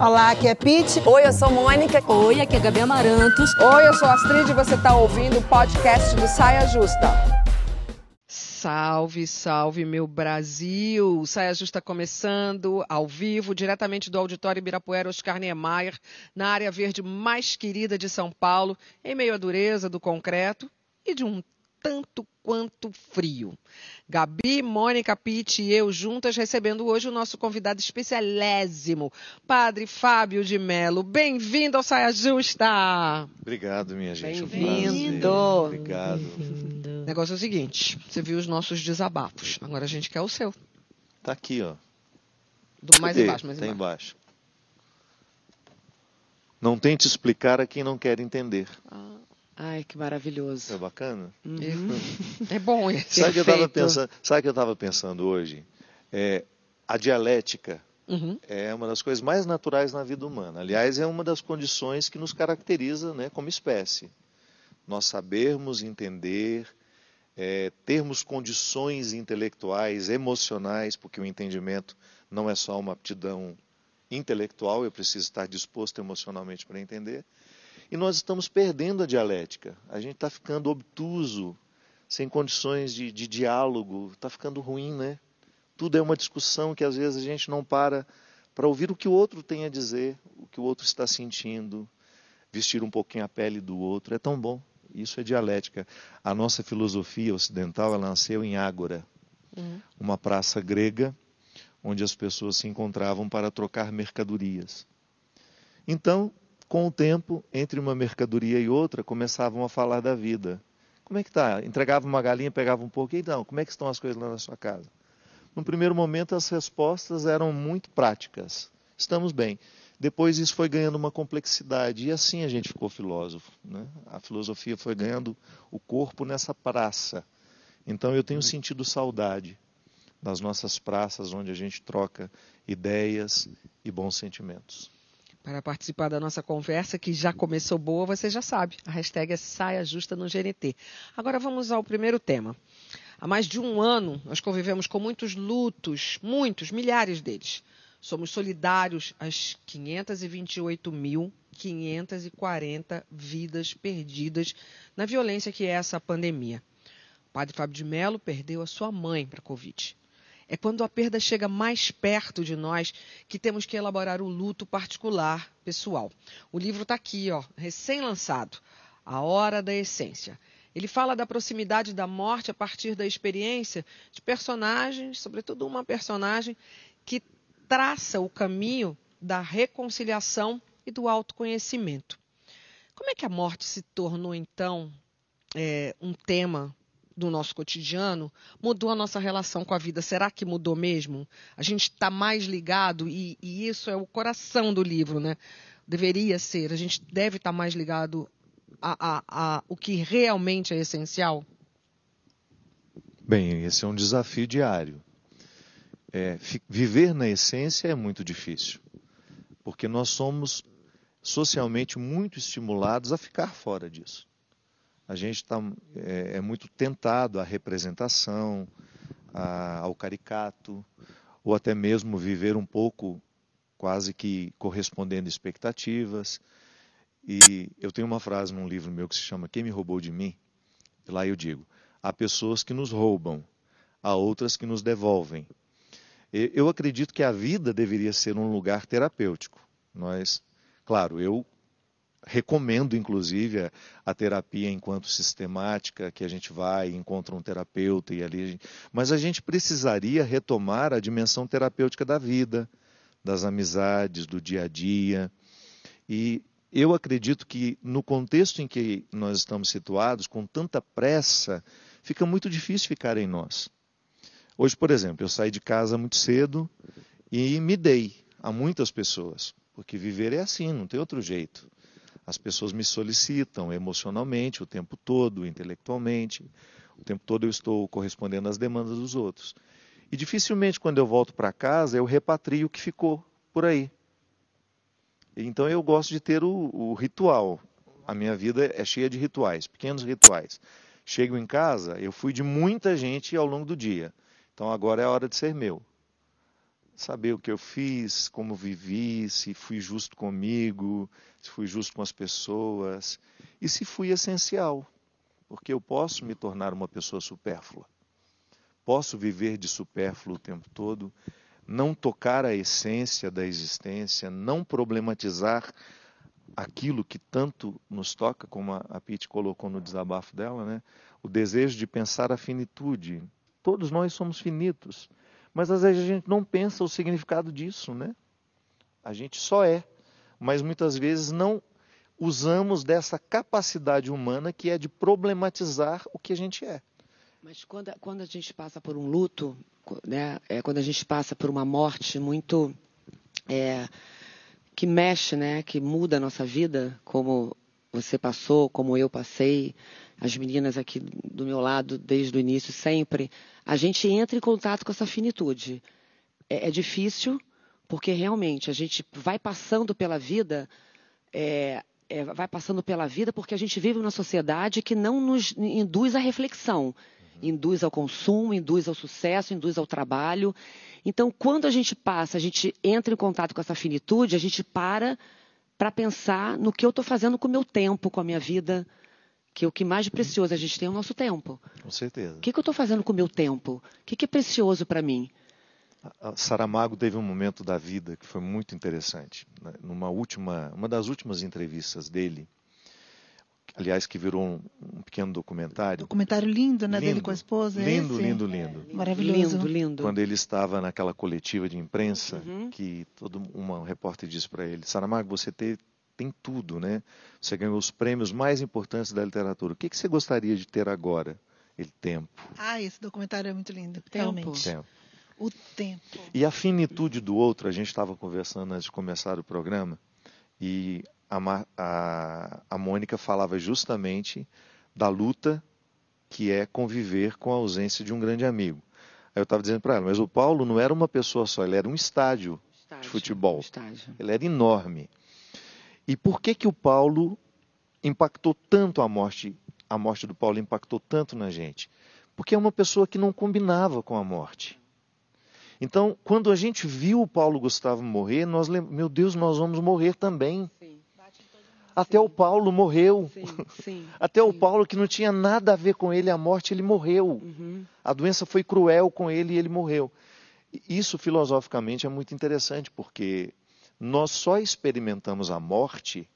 Olá, aqui é Pete. Oi, eu sou Mônica. Oi, aqui é Gabi Amarantos. Oi, eu sou Astrid e você está ouvindo o podcast do Saia Justa. Salve, salve, meu Brasil! Saia Justa começando, ao vivo, diretamente do Auditório Ibirapuera Oscar Niemeyer, na área verde mais querida de São Paulo, em meio à dureza do concreto e de um tanto quanto frio. Gabi, Mônica, Pitt e eu juntas recebendo hoje o nosso convidado especialésimo, Padre Fábio de Melo. Bem-vindo ao Saia Justa! Obrigado, minha gente. Bem-vindo! Um Obrigado. O negócio é o seguinte: você viu os nossos desabafos, agora a gente quer o seu. Tá aqui, ó. Do mais Cadê? embaixo, mais tá embaixo. embaixo. Não tente explicar a quem não quer entender. Ai, que É maravilhoso. bacana? É bom esse. Sabe o que eu estava pensando? Sabe que eu estava pensando hoje? É, a dialética Uhum. é uma das coisas mais naturais na vida humana. Aliás, é uma das condições que nos caracteriza, né, como espécie. Nós sabermos entender, é, termos condições intelectuais, emocionais, porque o entendimento não é só uma aptidão intelectual, eu preciso estar disposto emocionalmente para entender. E nós estamos perdendo a dialética. A gente está ficando obtuso, sem condições de, de diálogo, está ficando ruim, né? Tudo é uma discussão que às vezes a gente não para para ouvir o que o outro tem a dizer, o que o outro está sentindo, vestir um pouquinho a pele do outro. É tão bom. Isso é dialética. A nossa filosofia ocidental ela nasceu em Ágora, uma praça grega onde as pessoas se encontravam para trocar mercadorias. Então, com o tempo, entre uma mercadoria e outra, começavam a falar da vida. Como é que está? Entregava uma galinha, pegava um pouco. E então, como é que estão as coisas lá na sua casa? No primeiro momento, as respostas eram muito práticas. Estamos bem. Depois, isso foi ganhando uma complexidade. E assim a gente ficou filósofo. Né? A filosofia foi ganhando o corpo nessa praça. Então, eu tenho sentido saudade das nossas praças, onde a gente troca ideias e bons sentimentos. Para participar da nossa conversa, que já começou boa, você já sabe. A hashtag é Saia Justa no GNT. Agora vamos ao primeiro tema. Há mais de um ano, nós convivemos com muitos lutos, muitos, milhares deles. Somos solidários às 528.540 vidas perdidas na violência que é essa pandemia. O padre Fábio de Mello perdeu a sua mãe para a Covid. É quando a perda chega mais perto de nós que temos que elaborar o luto particular, pessoal. O livro está aqui, ó, recém-lançado, A Hora da Essência. Ele fala da proximidade da morte a partir da experiência de personagens, sobretudo uma personagem que traça o caminho da reconciliação e do autoconhecimento. Como é que a morte se tornou, então, é, um tema do nosso cotidiano? Mudou a nossa relação com a vida? Será que mudou mesmo? A gente está mais ligado, e, e isso é o coração do livro, né? Deveria ser, a gente deve estar mais ligado a, a, a o que realmente é essencial? Bem, esse é um desafio diário. É, viver na essência é muito difícil, porque nós somos socialmente muito estimulados a ficar fora disso. A gente tá, é, é muito tentado à representação, a- ao caricato, ou até mesmo viver um pouco quase que correspondendo expectativas. E eu tenho uma frase num livro meu que se chama Quem me roubou de mim? E lá eu digo: há pessoas que nos roubam, há outras que nos devolvem. Eu acredito que a vida deveria ser um lugar terapêutico. Nós, claro, eu recomendo inclusive a, terapia enquanto sistemática, que a gente vai e encontra um terapeuta e ali, mas a gente precisaria retomar a dimensão terapêutica da vida, das amizades, do dia a dia. E eu acredito que no contexto em que nós estamos situados, com tanta pressa, fica muito difícil ficar em nós. Hoje, por exemplo, eu saí de casa muito cedo e me dei a muitas pessoas, porque viver é assim, não tem outro jeito. As pessoas me solicitam emocionalmente o tempo todo, intelectualmente, o tempo todo eu estou correspondendo às demandas dos outros. E dificilmente, quando eu volto para casa, eu repatrio o que ficou por aí. Então eu gosto de ter o, o ritual. A minha vida é cheia de rituais, pequenos rituais. Chego em casa, eu fui de muita gente ao longo do dia. Então agora é a hora de ser meu. Saber o que eu fiz, como vivi, se fui justo comigo, se fui justo com as pessoas e se fui essencial, porque eu posso me tornar uma pessoa supérflua. Posso viver de supérfluo o tempo todo, não tocar a essência da existência, não problematizar aquilo que tanto nos toca, como a Pete colocou no desabafo dela, né? o desejo de pensar a finitude. Todos nós somos finitos. Mas às vezes a gente não pensa o significado disso, né? A gente só é, mas muitas vezes não usamos dessa capacidade humana que é de problematizar o que a gente é. Mas quando, quando a gente passa por um luto, né, é, quando a gente passa por uma morte muito é, que mexe, né, que muda a nossa vida, como você passou, como eu passei, as meninas aqui do meu lado desde o início sempre, a gente entra em contato com essa finitude. É, é difícil, porque realmente a gente vai passando pela vida, é, é, vai passando pela vida porque a gente vive numa sociedade que não nos induz à reflexão, uhum. induz ao consumo, induz ao sucesso, induz ao trabalho. Então, quando a gente passa, a gente entra em contato com essa finitude, a gente para para pensar no que eu estou fazendo com o meu tempo, com a minha vida, que o que mais precioso a gente tem é o nosso tempo. Com certeza. O que, que eu estou fazendo com o meu tempo? O que, que é precioso para mim? A Saramago teve um momento da vida que foi muito interessante. Né? Numa última, uma das últimas entrevistas dele, aliás, que virou um, um pequeno documentário. Documentário lindo, né, lindo, dele com a esposa. É lindo, lindo, lindo, é, Maravilhoso. Lindo, lindo. Quando ele estava naquela coletiva de imprensa, uhum. que todo uma repórter disse para ele: Saramago, você teve tem tudo, né? Você ganhou os prêmios mais importantes da literatura. O que, que você gostaria de ter agora? Ele tempo. Ah, esse documentário é muito lindo, tempo. realmente. Tempo. O tempo. E a finitude do outro, a gente estava conversando antes de começar o programa, e a, a, a Mônica falava justamente da luta que é conviver com a ausência de um grande amigo. Aí eu estava dizendo para ela, mas o Paulo não era uma pessoa só, ele era um estádio, estádio de futebol. Estádio. Ele era enorme. E por que que o Paulo impactou tanto a morte, a morte do Paulo impactou tanto na gente? Porque é uma pessoa que não combinava com a morte. Então, quando a gente viu o Paulo Gustavo morrer, nós meu Deus, nós vamos morrer também. Sim. Até sim. o Paulo morreu. Sim, sim, Até o Paulo, que não tinha nada a ver com ele, a morte, ele morreu. Uhum. A doença foi cruel com ele e ele morreu. Isso, filosoficamente, é muito interessante, porque nós só experimentamos a morte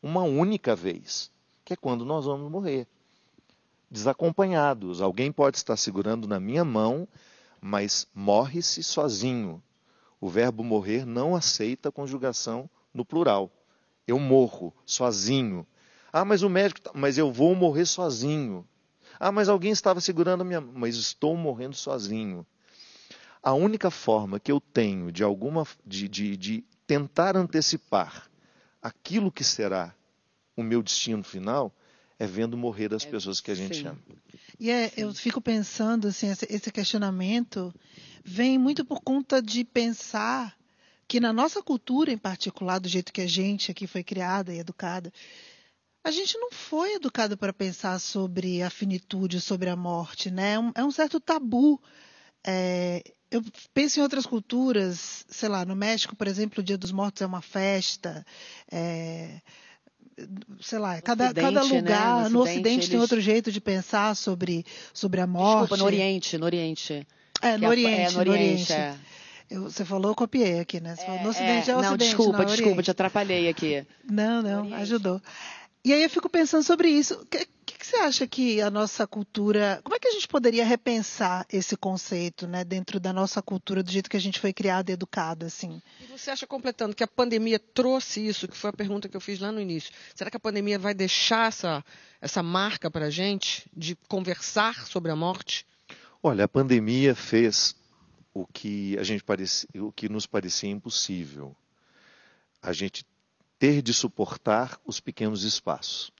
uma única vez, que é quando nós vamos morrer. Desacompanhados. Alguém pode estar segurando na minha mão, mas morre-se sozinho. O verbo morrer não aceita conjugação no plural. Eu morro sozinho. Ah, mas o médico, tá, mas eu vou morrer sozinho. Ah, mas alguém estava segurando a minha, mas estou morrendo sozinho. A única forma que eu tenho de alguma de, de, de tentar antecipar aquilo que será o meu destino final é vendo morrer as é, pessoas que a gente Sim. ama. E é, eu fico pensando assim, esse questionamento vem muito por conta de pensar que na nossa cultura em particular, do jeito que a gente aqui foi criada e educada, a gente não foi educado para pensar sobre a finitude, sobre a morte, né? É um, é um certo tabu. É, eu penso em outras culturas, sei lá, no México, por exemplo, o Dia dos Mortos é uma festa. É, sei lá, cada, cada lugar, né? no, Ocidente, no Ocidente eles... tem outro jeito de pensar sobre, sobre a morte. Desculpa, no Oriente, no Oriente. É, no Oriente, é, no Oriente. É. Eu, você falou, eu copiei aqui, né? Você falou, no Ocidente é, é o não, Ocidente. Desculpa, não, desculpa, Oriente. te atrapalhei aqui. Não, não, ajudou. E aí eu fico pensando sobre isso. O que, que, que, você acha que a nossa cultura. Como é que a gente poderia repensar esse conceito, né, dentro da nossa cultura, do jeito que a gente foi criado e educado, assim? E você acha, completando, que a pandemia trouxe isso, que foi a pergunta que eu fiz lá no início? Será que a pandemia vai deixar essa, essa marca para a gente de conversar sobre a morte? Olha, a pandemia fez o que a gente parecia, o que nos parecia impossível. A gente ter de suportar os pequenos espaços.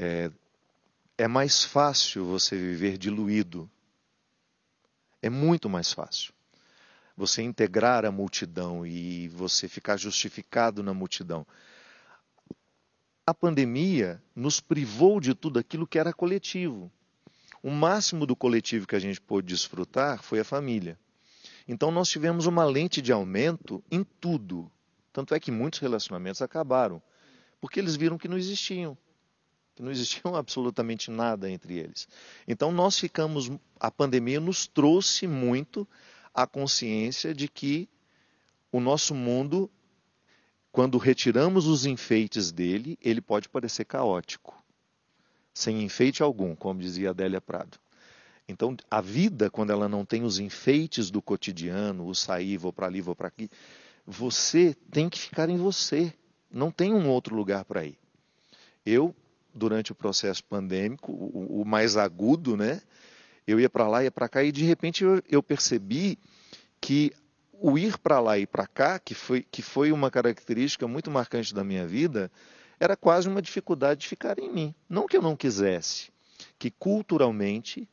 É, é mais fácil você viver diluído. É muito mais fácil. Você integrar a multidão e você ficar justificado na multidão. A pandemia nos privou de tudo aquilo que era coletivo. O máximo do coletivo que a gente pôde desfrutar foi a família. Então nós tivemos uma lente de aumento em tudo. Tanto é que muitos relacionamentos acabaram, porque eles viram que não existiam, que não existiam absolutamente nada entre eles. Então nós ficamos, a pandemia nos trouxe muito a consciência de que o nosso mundo, quando retiramos os enfeites dele, ele pode parecer caótico, sem enfeite algum, como dizia Adélia Prado. Então, a vida, quando ela não tem os enfeites do cotidiano, o sair, vou para ali, vou para aqui, você tem que ficar em você. Não tem um outro lugar para ir. Eu, durante o processo pandêmico, o, o mais agudo, né? Eu ia para lá, ia para cá, e de repente eu, eu percebi que o ir para lá e para cá, que foi, que foi uma característica muito marcante da minha vida, era quase uma dificuldade de ficar em mim. Não que eu não quisesse, que culturalmente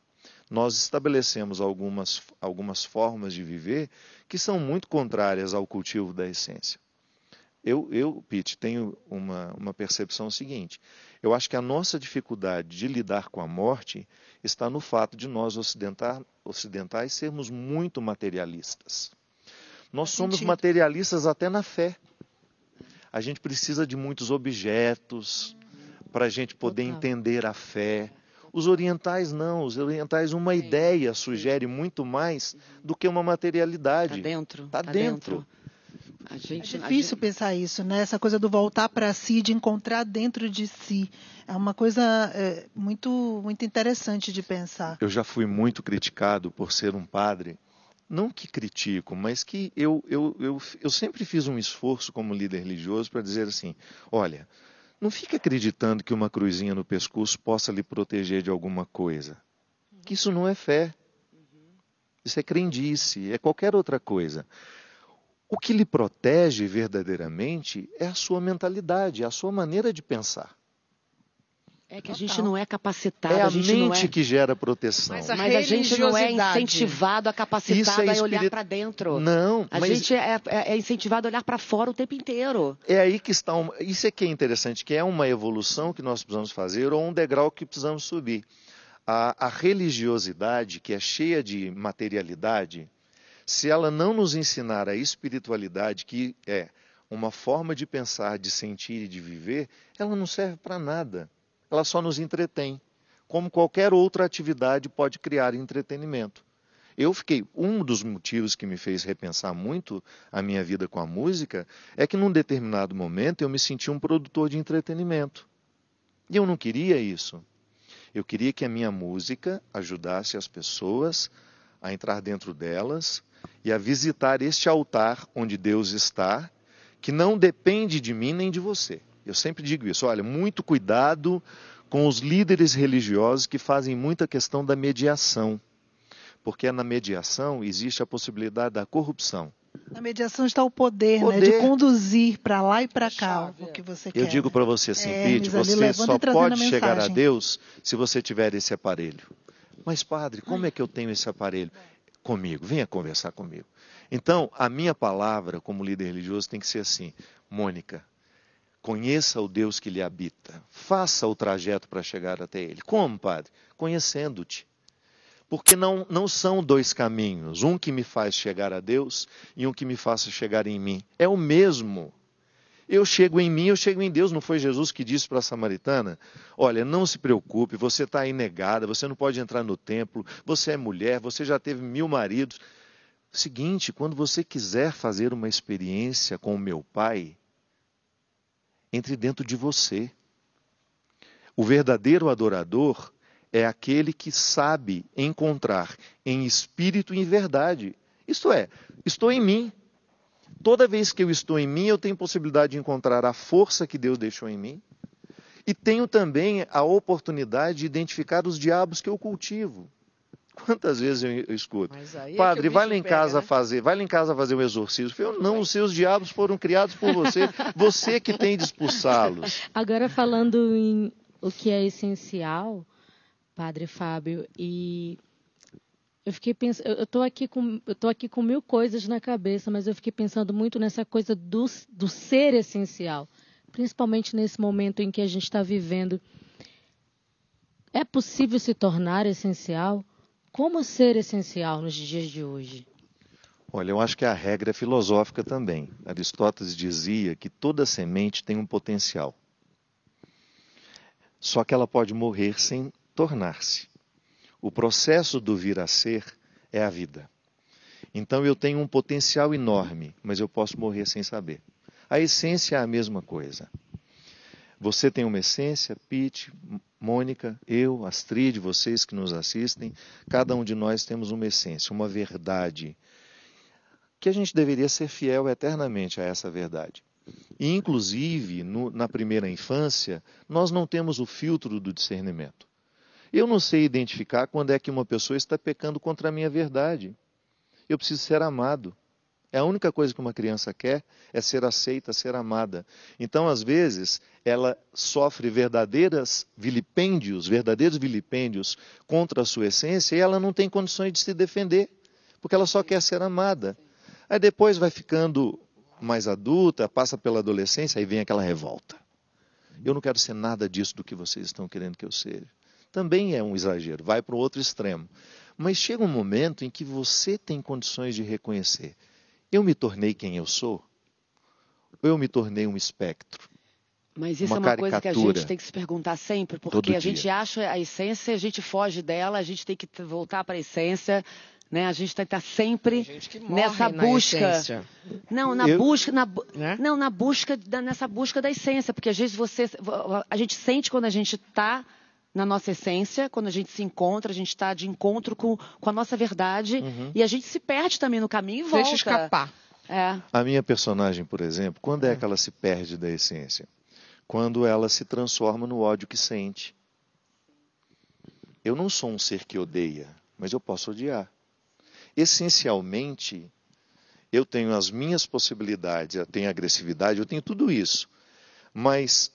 nós estabelecemos algumas, algumas formas de viver que são muito contrárias ao cultivo da essência. Eu, eu Pete, tenho uma, uma percepção seguinte. Eu acho que a nossa dificuldade de lidar com a morte está no fato de nós ocidentais sermos muito materialistas. Nós somos sentido. materialistas até na fé. A gente precisa de muitos objetos para a gente poder entender a fé. Os orientais não, os orientais uma sim, ideia sugere muito mais do que uma materialidade. Está dentro. Está tá dentro. dentro. Gente, é difícil gente... pensar isso, né? Essa coisa do voltar para si, de encontrar dentro de si. É uma coisa é, muito, muito interessante de pensar. Eu já fui muito criticado por ser um padre. Não que critico, mas que eu, eu, eu, eu sempre fiz um esforço como líder religioso para dizer assim: olha, não fique acreditando que uma cruzinha no pescoço possa lhe proteger de alguma coisa. Que isso não é fé. Isso é crendice, é qualquer outra coisa. O que lhe protege verdadeiramente é a sua mentalidade, é a sua maneira de pensar. É que a gente não é capacitado. É a, a mente é... que gera proteção. Mas a, mas a gente não é incentivado a capacitado é a olhar para dentro. Não. A mas... gente é, é, é, incentivado a olhar para fora o tempo inteiro. É aí que está. Um... Isso é que é interessante, que é uma evolução que nós precisamos fazer ou um degrau que precisamos subir. A, a religiosidade, que é cheia de materialidade, se ela não nos ensinar a espiritualidade, que é uma forma de pensar, de sentir e de viver, ela não serve para nada ela só nos entretém, como qualquer outra atividade pode criar entretenimento. Eu fiquei, um dos motivos que me fez repensar muito a minha vida com a música é que num determinado momento eu me senti um produtor de entretenimento. E eu não queria isso. Eu queria que a minha música ajudasse as pessoas a entrar dentro delas e a visitar este altar onde Deus está, que não depende de mim nem de você. Eu sempre digo isso, olha, muito cuidado com os líderes religiosos que fazem muita questão da mediação. Porque na mediação existe a possibilidade da corrupção. Na mediação está o poder, poder. Né, de conduzir para lá e para cá o que você quer. Eu digo para você assim, é, Pete, você só pode chegar a Deus se você tiver esse aparelho. Mas, padre, como é que eu tenho esse aparelho? Comigo, venha conversar comigo. Então, a minha palavra como líder religioso tem que ser assim: Mônica, Conheça o Deus que lhe habita. Faça o trajeto para chegar até Ele. Como, Padre? Conhecendo-te. Porque não, não são dois caminhos, um que me faz chegar a Deus e um que me faça chegar em mim. É o mesmo. Eu chego em mim, eu chego em Deus. Não foi Jesus que disse para a samaritana: Olha, não se preocupe, você está aí negada, você não pode entrar no templo, você é mulher, você já teve mil maridos. Seguinte, quando você quiser fazer uma experiência com o meu Pai, entre dentro de você. O verdadeiro adorador é aquele que sabe encontrar em espírito e em verdade. Isto é, estou em mim. Toda vez que eu estou em mim, eu tenho possibilidade de encontrar a força que Deus deixou em mim. E tenho também a oportunidade de identificar os diabos que eu cultivo. Quantas vezes eu, escuto? É Padre, é vai lá em pega, casa né? fazer, vai lá em casa fazer um exorcismo. Eu, não, os seus diabos foram criados por você, você que tem de expulsá-los. Agora falando em o que é essencial, Padre Fábio, e eu fiquei pensando, eu estou aqui com, eu tô aqui com mil coisas na cabeça, mas eu fiquei pensando muito nessa coisa do, do ser essencial, principalmente nesse momento em que a gente está vivendo. É possível se tornar essencial? Como ser essencial nos dias de hoje? Olha, eu acho que a regra é filosófica também. Aristóteles dizia que toda semente tem um potencial. Só que ela pode morrer sem tornar-se. O processo do vir a ser é a vida. Então eu tenho um potencial enorme, mas eu posso morrer sem saber. A essência é a mesma coisa. Você tem uma essência, Pete, Mônica, eu, Astrid, vocês que nos assistem, cada um de nós temos uma essência, uma verdade que a gente deveria ser fiel eternamente a essa verdade. E, inclusive, no, na primeira infância, nós não temos o filtro do discernimento. Eu não sei identificar quando é que uma pessoa está pecando contra a minha verdade. Eu preciso ser amado. É a única coisa que uma criança quer é ser aceita, ser amada. Então, às vezes, ela sofre verdadeiras vilipêndios, verdadeiros vilipêndios contra a sua essência e ela não tem condições de se defender, porque ela só quer ser amada. Aí depois vai ficando mais adulta, passa pela adolescência, aí vem aquela revolta. Eu não quero ser nada disso do que vocês estão querendo que eu seja. Também é um exagero, vai para o outro extremo. Mas chega um momento em que você tem condições de reconhecer: eu me tornei quem eu sou? Ou eu me tornei um espectro? Mas isso uma é uma coisa que a gente tem que se perguntar sempre, porque a gente acha a essência, a gente foge dela, a gente tem que voltar para a essência. Né? A gente tem que estar sempre nessa busca. Na não, na eu... busca, na, né? não, na busca, nessa busca da essência, porque às vezes você, a gente sente quando a gente está na nossa essência, quando a gente se encontra, a gente está de encontro com, com a nossa verdade uhum. e a gente se perde também no caminho e volta. Deixa escapar. É. A minha personagem, por exemplo, quando é, é que ela se perde da essência? Quando ela se transforma no ódio que sente. Eu não sou um ser que odeia, mas eu posso odiar essencialmente, eu tenho as minhas possibilidades, eu tenho agressividade, eu tenho tudo isso. Mas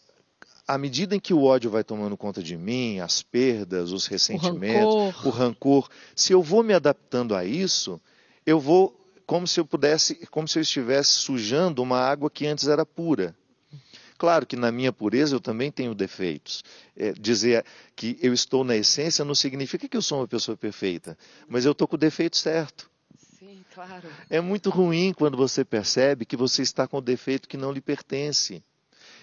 à medida em que o ódio vai tomando conta de mim, as perdas, os ressentimentos, o rancor, o rancor se eu vou me adaptando a isso, eu vou como se eu pudesse, como se eu estivesse sujando uma água que antes era pura. Claro que na minha pureza eu também tenho defeitos. É, dizer que eu estou na essência não significa que eu sou uma pessoa perfeita, mas eu estou com o defeito certo. Sim, claro. É muito ruim quando você percebe que você está com o defeito que não lhe pertence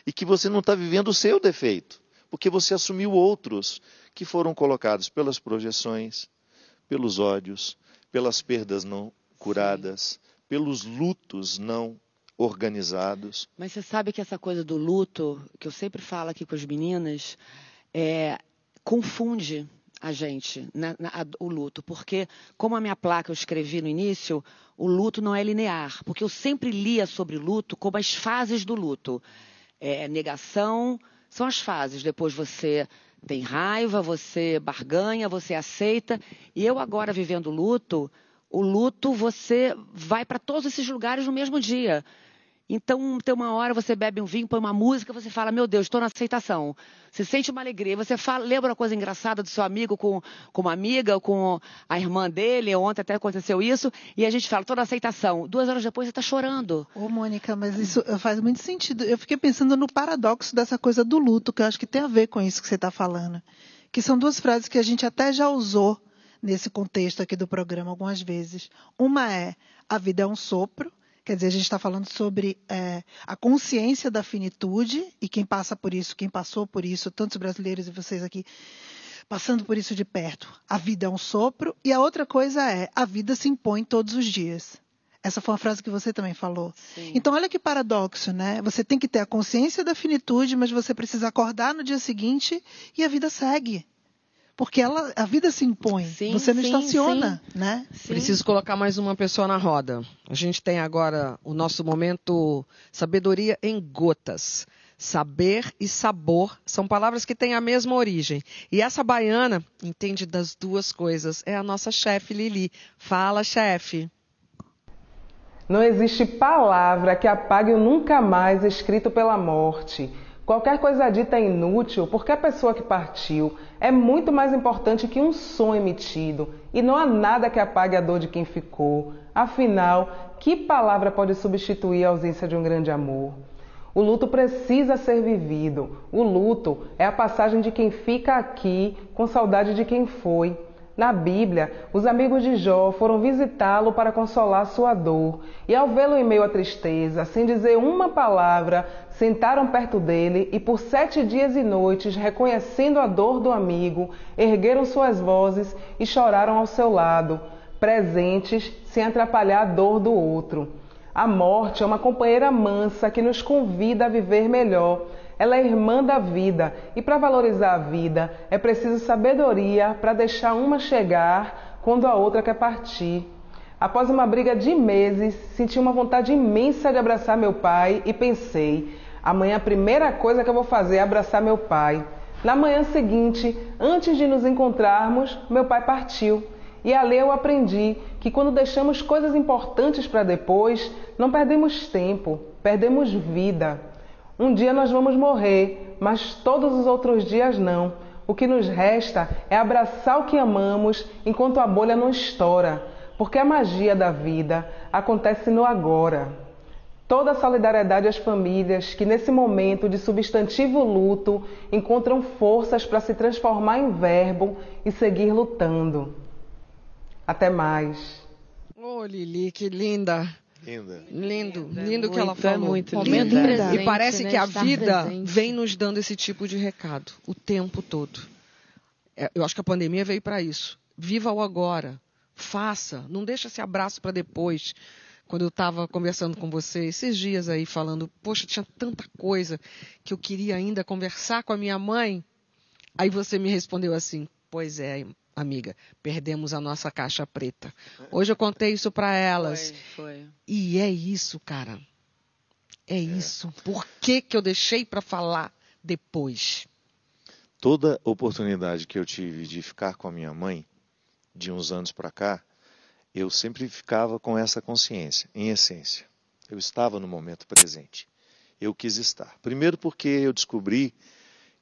e que você não está vivendo o seu defeito, porque você assumiu outros que foram colocados pelas projeções, pelos ódios, pelas perdas não curadas, pelos lutos não organizados. Mas você sabe que essa coisa do luto, que eu sempre falo aqui com as meninas, é, confunde a gente, na, na, a, o luto. Porque, como a minha placa eu escrevi no início, o luto não é linear. Porque eu sempre lia sobre luto como as fases do luto. É, negação são as fases. Depois você tem raiva, você barganha, você aceita. E eu agora vivendo luto, o luto você vai para todos esses lugares no mesmo dia. Então, tem uma hora você bebe um vinho, põe uma música, você fala, meu Deus, estou na aceitação. Você sente uma alegria. Você fala, lembra uma coisa engraçada do seu amigo com, com uma amiga, com a irmã dele, ontem até aconteceu isso, e a gente fala, estou na aceitação. Duas horas depois você está chorando. Ô, Mônica, mas isso faz muito sentido. Eu fiquei pensando no paradoxo dessa coisa do luto, que eu acho que tem a ver com isso que você está falando. Que são duas frases que a gente até já usou nesse contexto aqui do programa algumas vezes. Uma é: a vida é um sopro Quer dizer, a gente está falando sobre é, a consciência da finitude e quem passa por isso, quem passou por isso, tantos brasileiros e vocês aqui passando por isso de perto. A vida é um sopro e a outra coisa é a vida se impõe todos os dias. Essa foi uma frase que você também falou. Sim. Então, olha que paradoxo, né? Você tem que ter a consciência da finitude, mas você precisa acordar no dia seguinte e a vida segue porque ela, a vida se impõe. Sim, você não sim, estaciona, sim. né? Preciso colocar mais uma pessoa na roda. A gente tem agora o nosso momento sabedoria em gotas. Saber e sabor são palavras que têm a mesma origem. E essa baiana entende das duas coisas. É a nossa chefe Lili. Fala, chefe. Não existe palavra que apague o nunca mais escrito pela morte. Qualquer coisa dita é inútil porque a pessoa que partiu é muito mais importante que um som emitido e não há nada que apague a dor de quem ficou. Afinal, que palavra pode substituir a ausência de um grande amor? O luto precisa ser vivido. O luto é a passagem de quem fica aqui com saudade de quem foi. Na Bíblia, os amigos de Jó foram visitá-lo para consolar sua dor, e ao vê-lo em meio à tristeza, sem dizer uma palavra, sentaram perto dele e por sete dias e noites, reconhecendo a dor do amigo, ergueram suas vozes e choraram ao seu lado, presentes, sem atrapalhar a dor do outro. A morte é uma companheira mansa que nos convida a viver melhor ela é irmã da vida e para valorizar a vida é preciso sabedoria para deixar uma chegar quando a outra quer partir. Após uma briga de meses, senti uma vontade imensa de abraçar meu pai e pensei: amanhã a primeira coisa que eu vou fazer é abraçar meu pai. Na manhã seguinte, antes de nos encontrarmos, meu pai partiu. E ali eu aprendi que quando deixamos coisas importantes para depois, não perdemos tempo, perdemos vida. Um dia nós vamos morrer, mas todos os outros dias não. O que nos resta é abraçar o que amamos enquanto a bolha não estoura, porque a magia da vida acontece no agora. Toda a solidariedade às famílias que, nesse momento de substantivo luto, encontram forças para se transformar em verbo e seguir lutando. Até mais. Ô, oh, Lili, que linda! Linda. Lindo, lindo que ela falou. É muito lindo. linda. E parece né? que a Estar vida presente. vem nos dando esse tipo de recado o tempo todo. É, eu acho que a pandemia veio para isso. Viva o agora. Faça. Não deixa esse abraço para depois. Quando eu estava conversando com você esses dias aí, falando, poxa, tinha tanta coisa que eu queria ainda conversar com a minha mãe. Aí você me respondeu assim: Pois é, amiga, perdemos a nossa caixa preta. Hoje eu contei isso para elas. Foi. E é isso, cara. É, isso. Por que, que eu deixei para falar depois? Toda oportunidade que eu tive de ficar com a minha mãe, de uns anos para cá, eu sempre ficava com essa consciência, em essência. Eu estava no momento presente. Eu quis estar. Primeiro porque eu descobri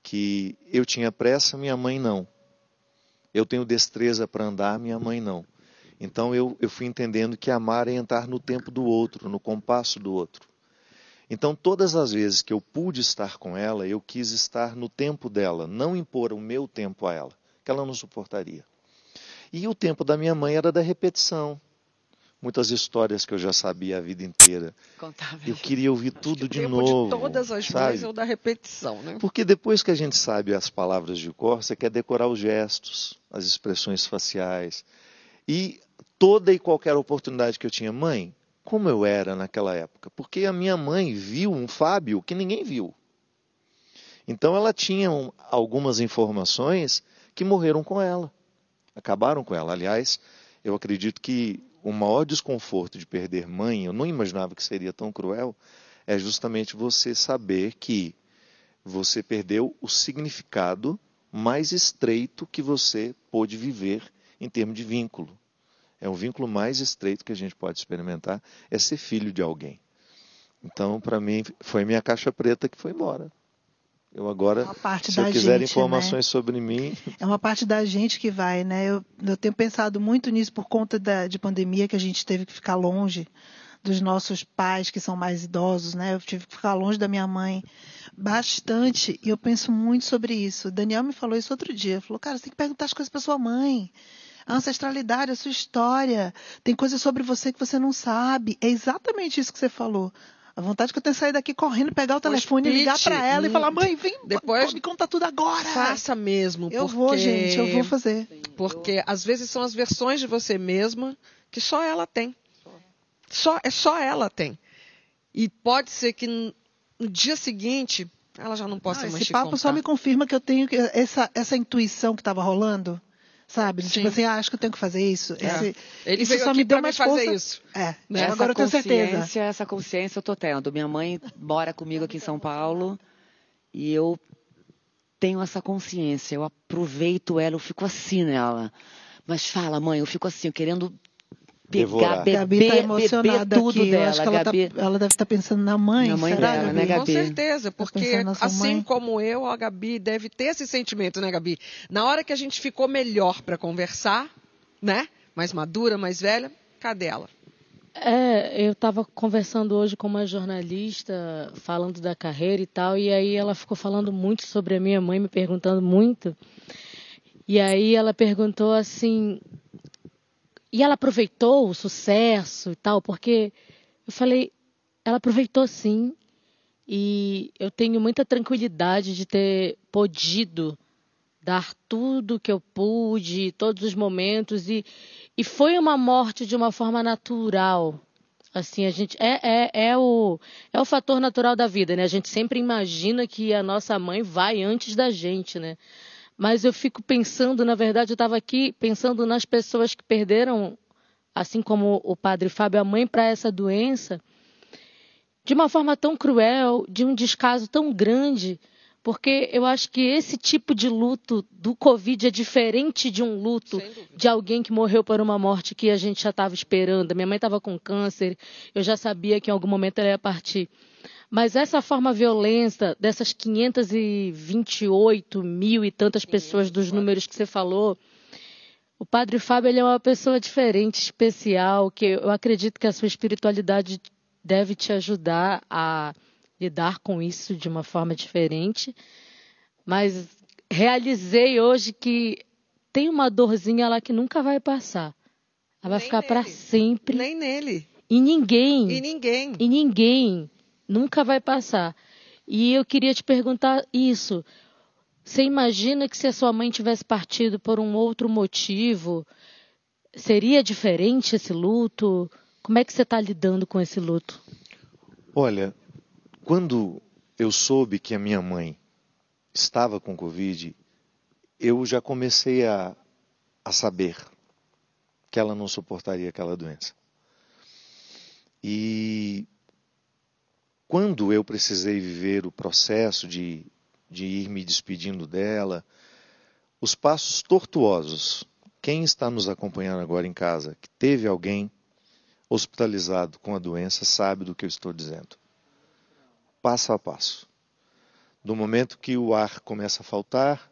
que eu tinha pressa, minha mãe não. Eu tenho destreza para andar, minha mãe não. Então eu, eu fui entendendo que amar é entrar no tempo do outro, no compasso do outro. Então todas as vezes que eu pude estar com ela, eu quis estar no tempo dela, não impor o meu tempo a ela, que ela não suportaria. E o tempo da minha mãe era da repetição. Muitas histórias que eu já sabia a vida inteira. Eu queria ouvir tudo de tempo novo. de todas as sabe? mães é o da repetição, né? Porque depois que a gente sabe as palavras de cor, você quer decorar os gestos, as expressões faciais. E toda e qualquer oportunidade que eu tinha, mãe, como eu era naquela época? Porque a minha mãe viu um Fábio que ninguém viu. Então ela tinha um- algumas informações que morreram com ela, acabaram com ela. Aliás, eu acredito que o maior desconforto de perder mãe, eu não imaginava que seria tão cruel, é justamente você saber que você perdeu o significado mais estreito que você pôde viver em termos de vínculo. É o vínculo mais estreito que a gente pode experimentar, é ser filho de alguém. Então, para mim, foi minha caixa preta que foi embora. Eu agora, parte se eu quiser gente, informações sobre mim, É uma parte da gente que vai, né? Eu, eu tenho pensado muito nisso por conta da, de pandemia que a gente teve que ficar longe dos nossos pais que são mais idosos, né? Eu tive que ficar longe da minha mãe bastante e eu penso muito sobre isso. O Daniel me falou isso outro dia. Falou, cara, você tem que perguntar as coisas para sua mãe. A ancestralidade, a sua história. Tem coisas sobre você que você não sabe. É exatamente isso que você falou. A vontade que eu tenho é sair daqui correndo, pegar o telefone, Pete, ligar para ela e hum, falar: mãe, vem, depois- me conta tudo agora. Faça mesmo. Eu porque... vou, gente, eu vou fazer. Porque às vezes são as versões de você mesma que só ela tem. Só, é só ela tem. E pode ser que no dia seguinte ela já não possa Não, mais esse te papo contar. só me confirma que eu tenho essa, essa intuição que estava rolando, sabe? Sim. Tipo assim, ah, acho que eu tenho que fazer isso. É. Esse- Ele isso só me deu mais fazer força. isso. É, Né? Essa agora eu tenho certeza. consciência, essa consciência eu tô tendo. Minha mãe mora comigo aqui em São Paulo e eu tenho essa consciência. Eu aproveito ela, eu fico assim nela. Mas fala, mãe, eu fico assim, querendo Devorar. pegar, beber, Gabi tá beber emocionada tudo aqui. dela. Eu acho que ela, tá- Gabi, ela deve estar pensando na mãe. Na mãe será, dela, Gabi? né, Com Gabi? certeza, porque pensando na sua assim mãe? como eu, a Gabi deve ter esse sentimento, né, Gabi? Na hora que a gente ficou melhor para conversar, né? Mais madura, mais velha, cadê ela? É, eu estava conversando hoje com uma jornalista, falando da carreira e tal, e aí ela ficou falando muito sobre a minha mãe, me perguntando muito. E aí ela perguntou assim, e ela aproveitou o sucesso e tal, porque eu falei, ela aproveitou sim. E eu tenho muita tranquilidade de ter podido dar tudo que eu pude, todos os momentos e, e foi uma morte de uma forma natural. Assim, a gente é, é, é, o, é o fator natural da vida, né? A gente sempre imagina que a nossa mãe vai antes da gente, né? Mas eu fico pensando, na verdade, eu estava aqui pensando nas pessoas que perderam, assim como o padre Fábio, a mãe para essa doença, de uma forma tão cruel, de um descaso tão grande, porque eu acho que esse tipo de luto do Covid é diferente de um luto de alguém que morreu por uma morte que a gente já estava esperando. Minha mãe estava com câncer, eu já sabia que em algum momento ela ia partir. Mas essa forma violenta dessas 528 mil e tantas pessoas dos números que você falou, o Padre Fábio é uma pessoa diferente, especial, que eu acredito que a sua espiritualidade deve te ajudar a lidar com isso de uma forma diferente. Mas realizei hoje que tem uma dorzinha lá que nunca vai passar. Ela vai Nem ficar para sempre. Nem nele. E ninguém. E ninguém. E ninguém nunca vai passar. E eu queria te perguntar isso. Você imagina que se a sua mãe tivesse partido por um outro motivo, seria diferente esse luto? Como é que você está lidando com esse luto? Olha, quando eu soube que a minha mãe estava com Covid, eu já comecei a, a saber que ela não suportaria aquela doença. E quando eu precisei viver o processo de, de ir me despedindo dela, os passos tortuosos. Quem está nos acompanhando agora em casa, que teve alguém hospitalizado com a doença, sabe do que eu estou dizendo. Passo a passo. Do momento que o ar começa a faltar,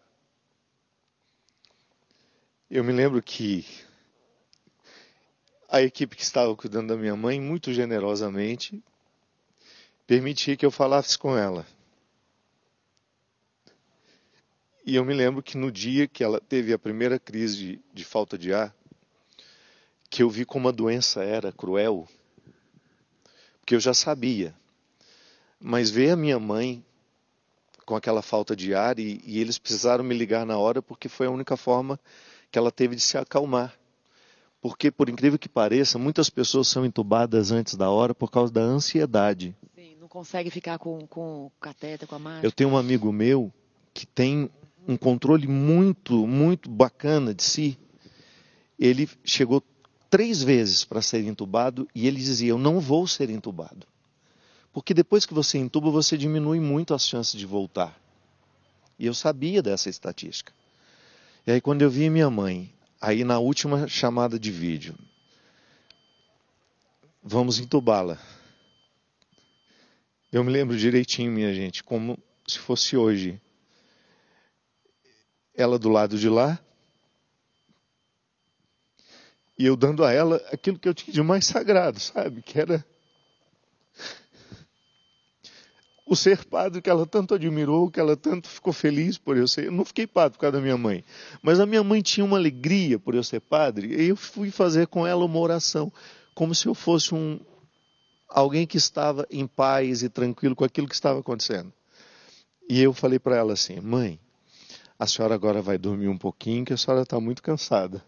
eu me lembro que a equipe que estava cuidando da minha mãe, muito generosamente, permitia que eu falasse com ela. E eu me lembro que no dia que ela teve a primeira crise de, de falta de ar, que eu vi como a doença era cruel, porque eu já sabia. Mas ver a minha mãe com aquela falta de ar e, e eles precisaram me ligar na hora porque foi a única forma que ela teve de se acalmar. Porque, por incrível que pareça, muitas pessoas são entubadas antes da hora por causa da ansiedade. Consegue ficar com, com o catéter, com a máscara. Eu tenho um amigo meu que tem um controle muito, muito bacana de si. Ele chegou três vezes para ser entubado e ele dizia: Eu não vou ser entubado. Porque depois que você entuba, você diminui muito as chances de voltar. E eu sabia dessa estatística. E aí, quando eu vi minha mãe, aí na última chamada de vídeo, vamos entubá-la. Eu me lembro direitinho, minha gente, como se fosse hoje. Ela do lado de lá, e eu dando a ela aquilo que eu tinha de mais sagrado, sabe? Que era o ser padre que ela tanto admirou, que ela tanto ficou feliz por eu ser. Eu não fiquei padre por causa da minha mãe, mas a minha mãe tinha uma alegria por eu ser padre, e eu fui fazer com ela uma oração, como se eu fosse um alguém que estava em paz e tranquilo com aquilo que estava acontecendo. E eu falei para ela assim: "Mãe, a senhora agora vai dormir um pouquinho, que a senhora está muito cansada."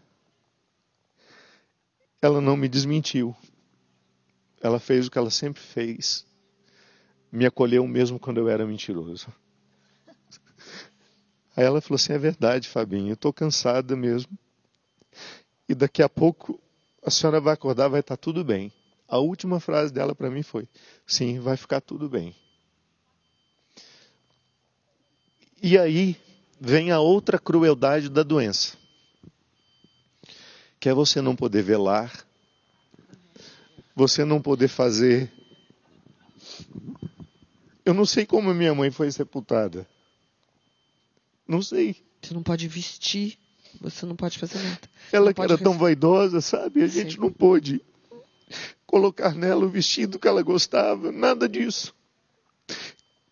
Ela não me desmentiu. Ela fez o que ela sempre fez me acolheu mesmo quando eu era mentiroso. Aí ela falou assim: é verdade, Fabinho, eu estou cansada mesmo. E daqui a pouco a senhora vai acordar, vai estar tudo bem. A última frase dela para mim foi: sim, vai ficar tudo bem. E aí vem a outra crueldade da doença, que é você não poder velar, você não poder fazer eu não sei como minha mãe foi sepultada. Não sei. Você não pode vestir, você não pode fazer nada. Ela Não que era tão vaidosa, sabe? A gente Sim. não pôde colocar nela o vestido que ela gostava, nada disso.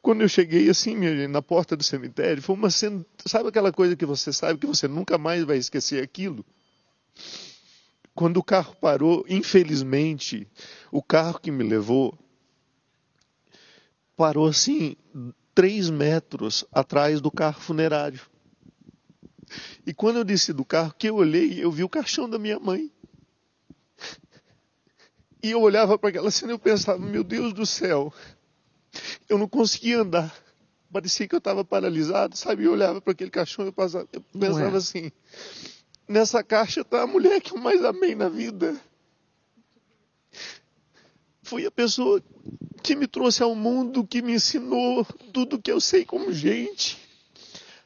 quando eu cheguei assim, minha gente, na porta do cemitério, foi uma cena, sabe aquela coisa que você sabe que você nunca mais vai esquecer aquilo? Quando o carro parou, infelizmente, o carro que me levou parou assim, três metros atrás do carro funerário. E quando eu desci do carro, que eu olhei, eu vi o caixão da minha mãe. E eu olhava para aquela cena e eu pensava, meu Deus do céu, eu não conseguia andar. Parecia que eu estava paralisado, sabe? Eu olhava para aquele caixão e eu, passava, eu pensava é. assim: nessa caixa está a mulher que eu mais amei na vida. Foi a pessoa que me trouxe ao mundo, que me ensinou tudo que eu sei como gente.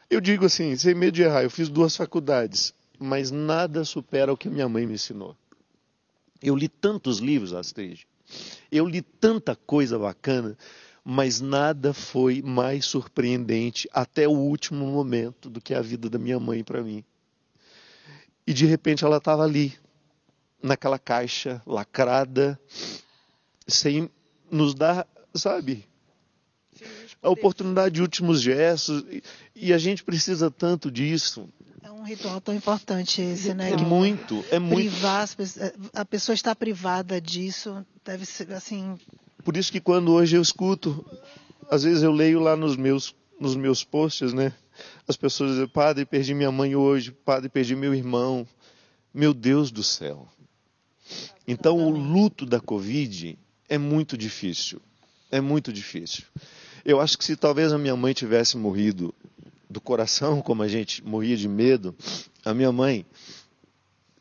Eu digo assim, sem medo de errar, eu fiz duas faculdades, mas nada supera o que minha mãe me ensinou. Eu li tantos livros, Astrid. Eu li tanta coisa bacana mas nada foi mais surpreendente até o último momento do que a vida da minha mãe para mim. E de repente ela estava ali, naquela caixa lacrada, sem nos dar, sabe, a oportunidade de últimos gestos. E a gente precisa tanto disso. É um ritual tão importante esse, né? É muito, é muito. Privar, a pessoa está privada disso deve ser assim por isso que quando hoje eu escuto, às vezes eu leio lá nos meus, nos meus posts, né? As pessoas dizem, padre, perdi minha mãe hoje, padre, perdi meu irmão. Meu Deus do céu. Então o luto da Covid é muito difícil. É muito difícil. Eu acho que se talvez a minha mãe tivesse morrido do coração, como a gente morria de medo, a minha mãe,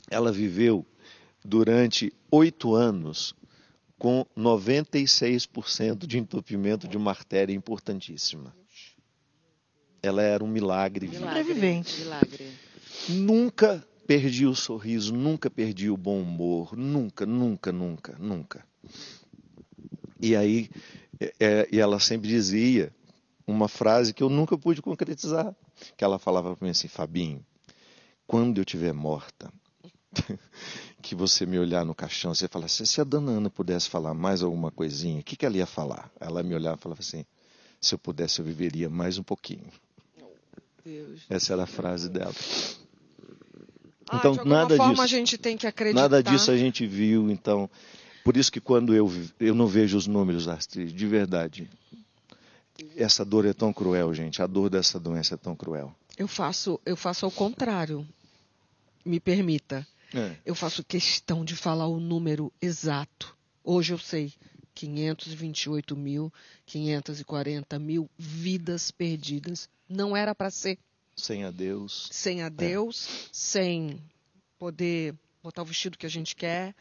ela viveu durante oito anos com 96% de entupimento de uma artéria importantíssima. Ela era um milagre, sobrevivente. Milagre. Nunca perdi o sorriso, nunca perdi o bom humor, nunca, nunca, nunca, nunca. E aí, é, é e ela sempre dizia uma frase que eu nunca pude concretizar, que ela falava para mim assim, Fabinho, quando eu estiver morta, que você me olhar no caixão, você fala assim, se a dona Ana pudesse falar mais alguma coisinha, o que, que ela ia falar? Ela me olhava e falava assim, se eu pudesse eu viveria mais um pouquinho. Deus Essa era a frase dela. Ah, então de nada forma disso, a gente tem que acreditar. Nada disso a gente viu, então por isso que quando eu eu não vejo os números, Astrid, de verdade. Essa dor é tão cruel, gente. A dor dessa doença é tão cruel. Eu faço eu faço ao contrário. Me permita. É. Eu faço questão de falar o número exato. Hoje eu sei. 528.540 mil vidas perdidas. Não era para ser. Sem a Deus. Sem a é. Deus, é. sem poder botar o vestido que a gente quer,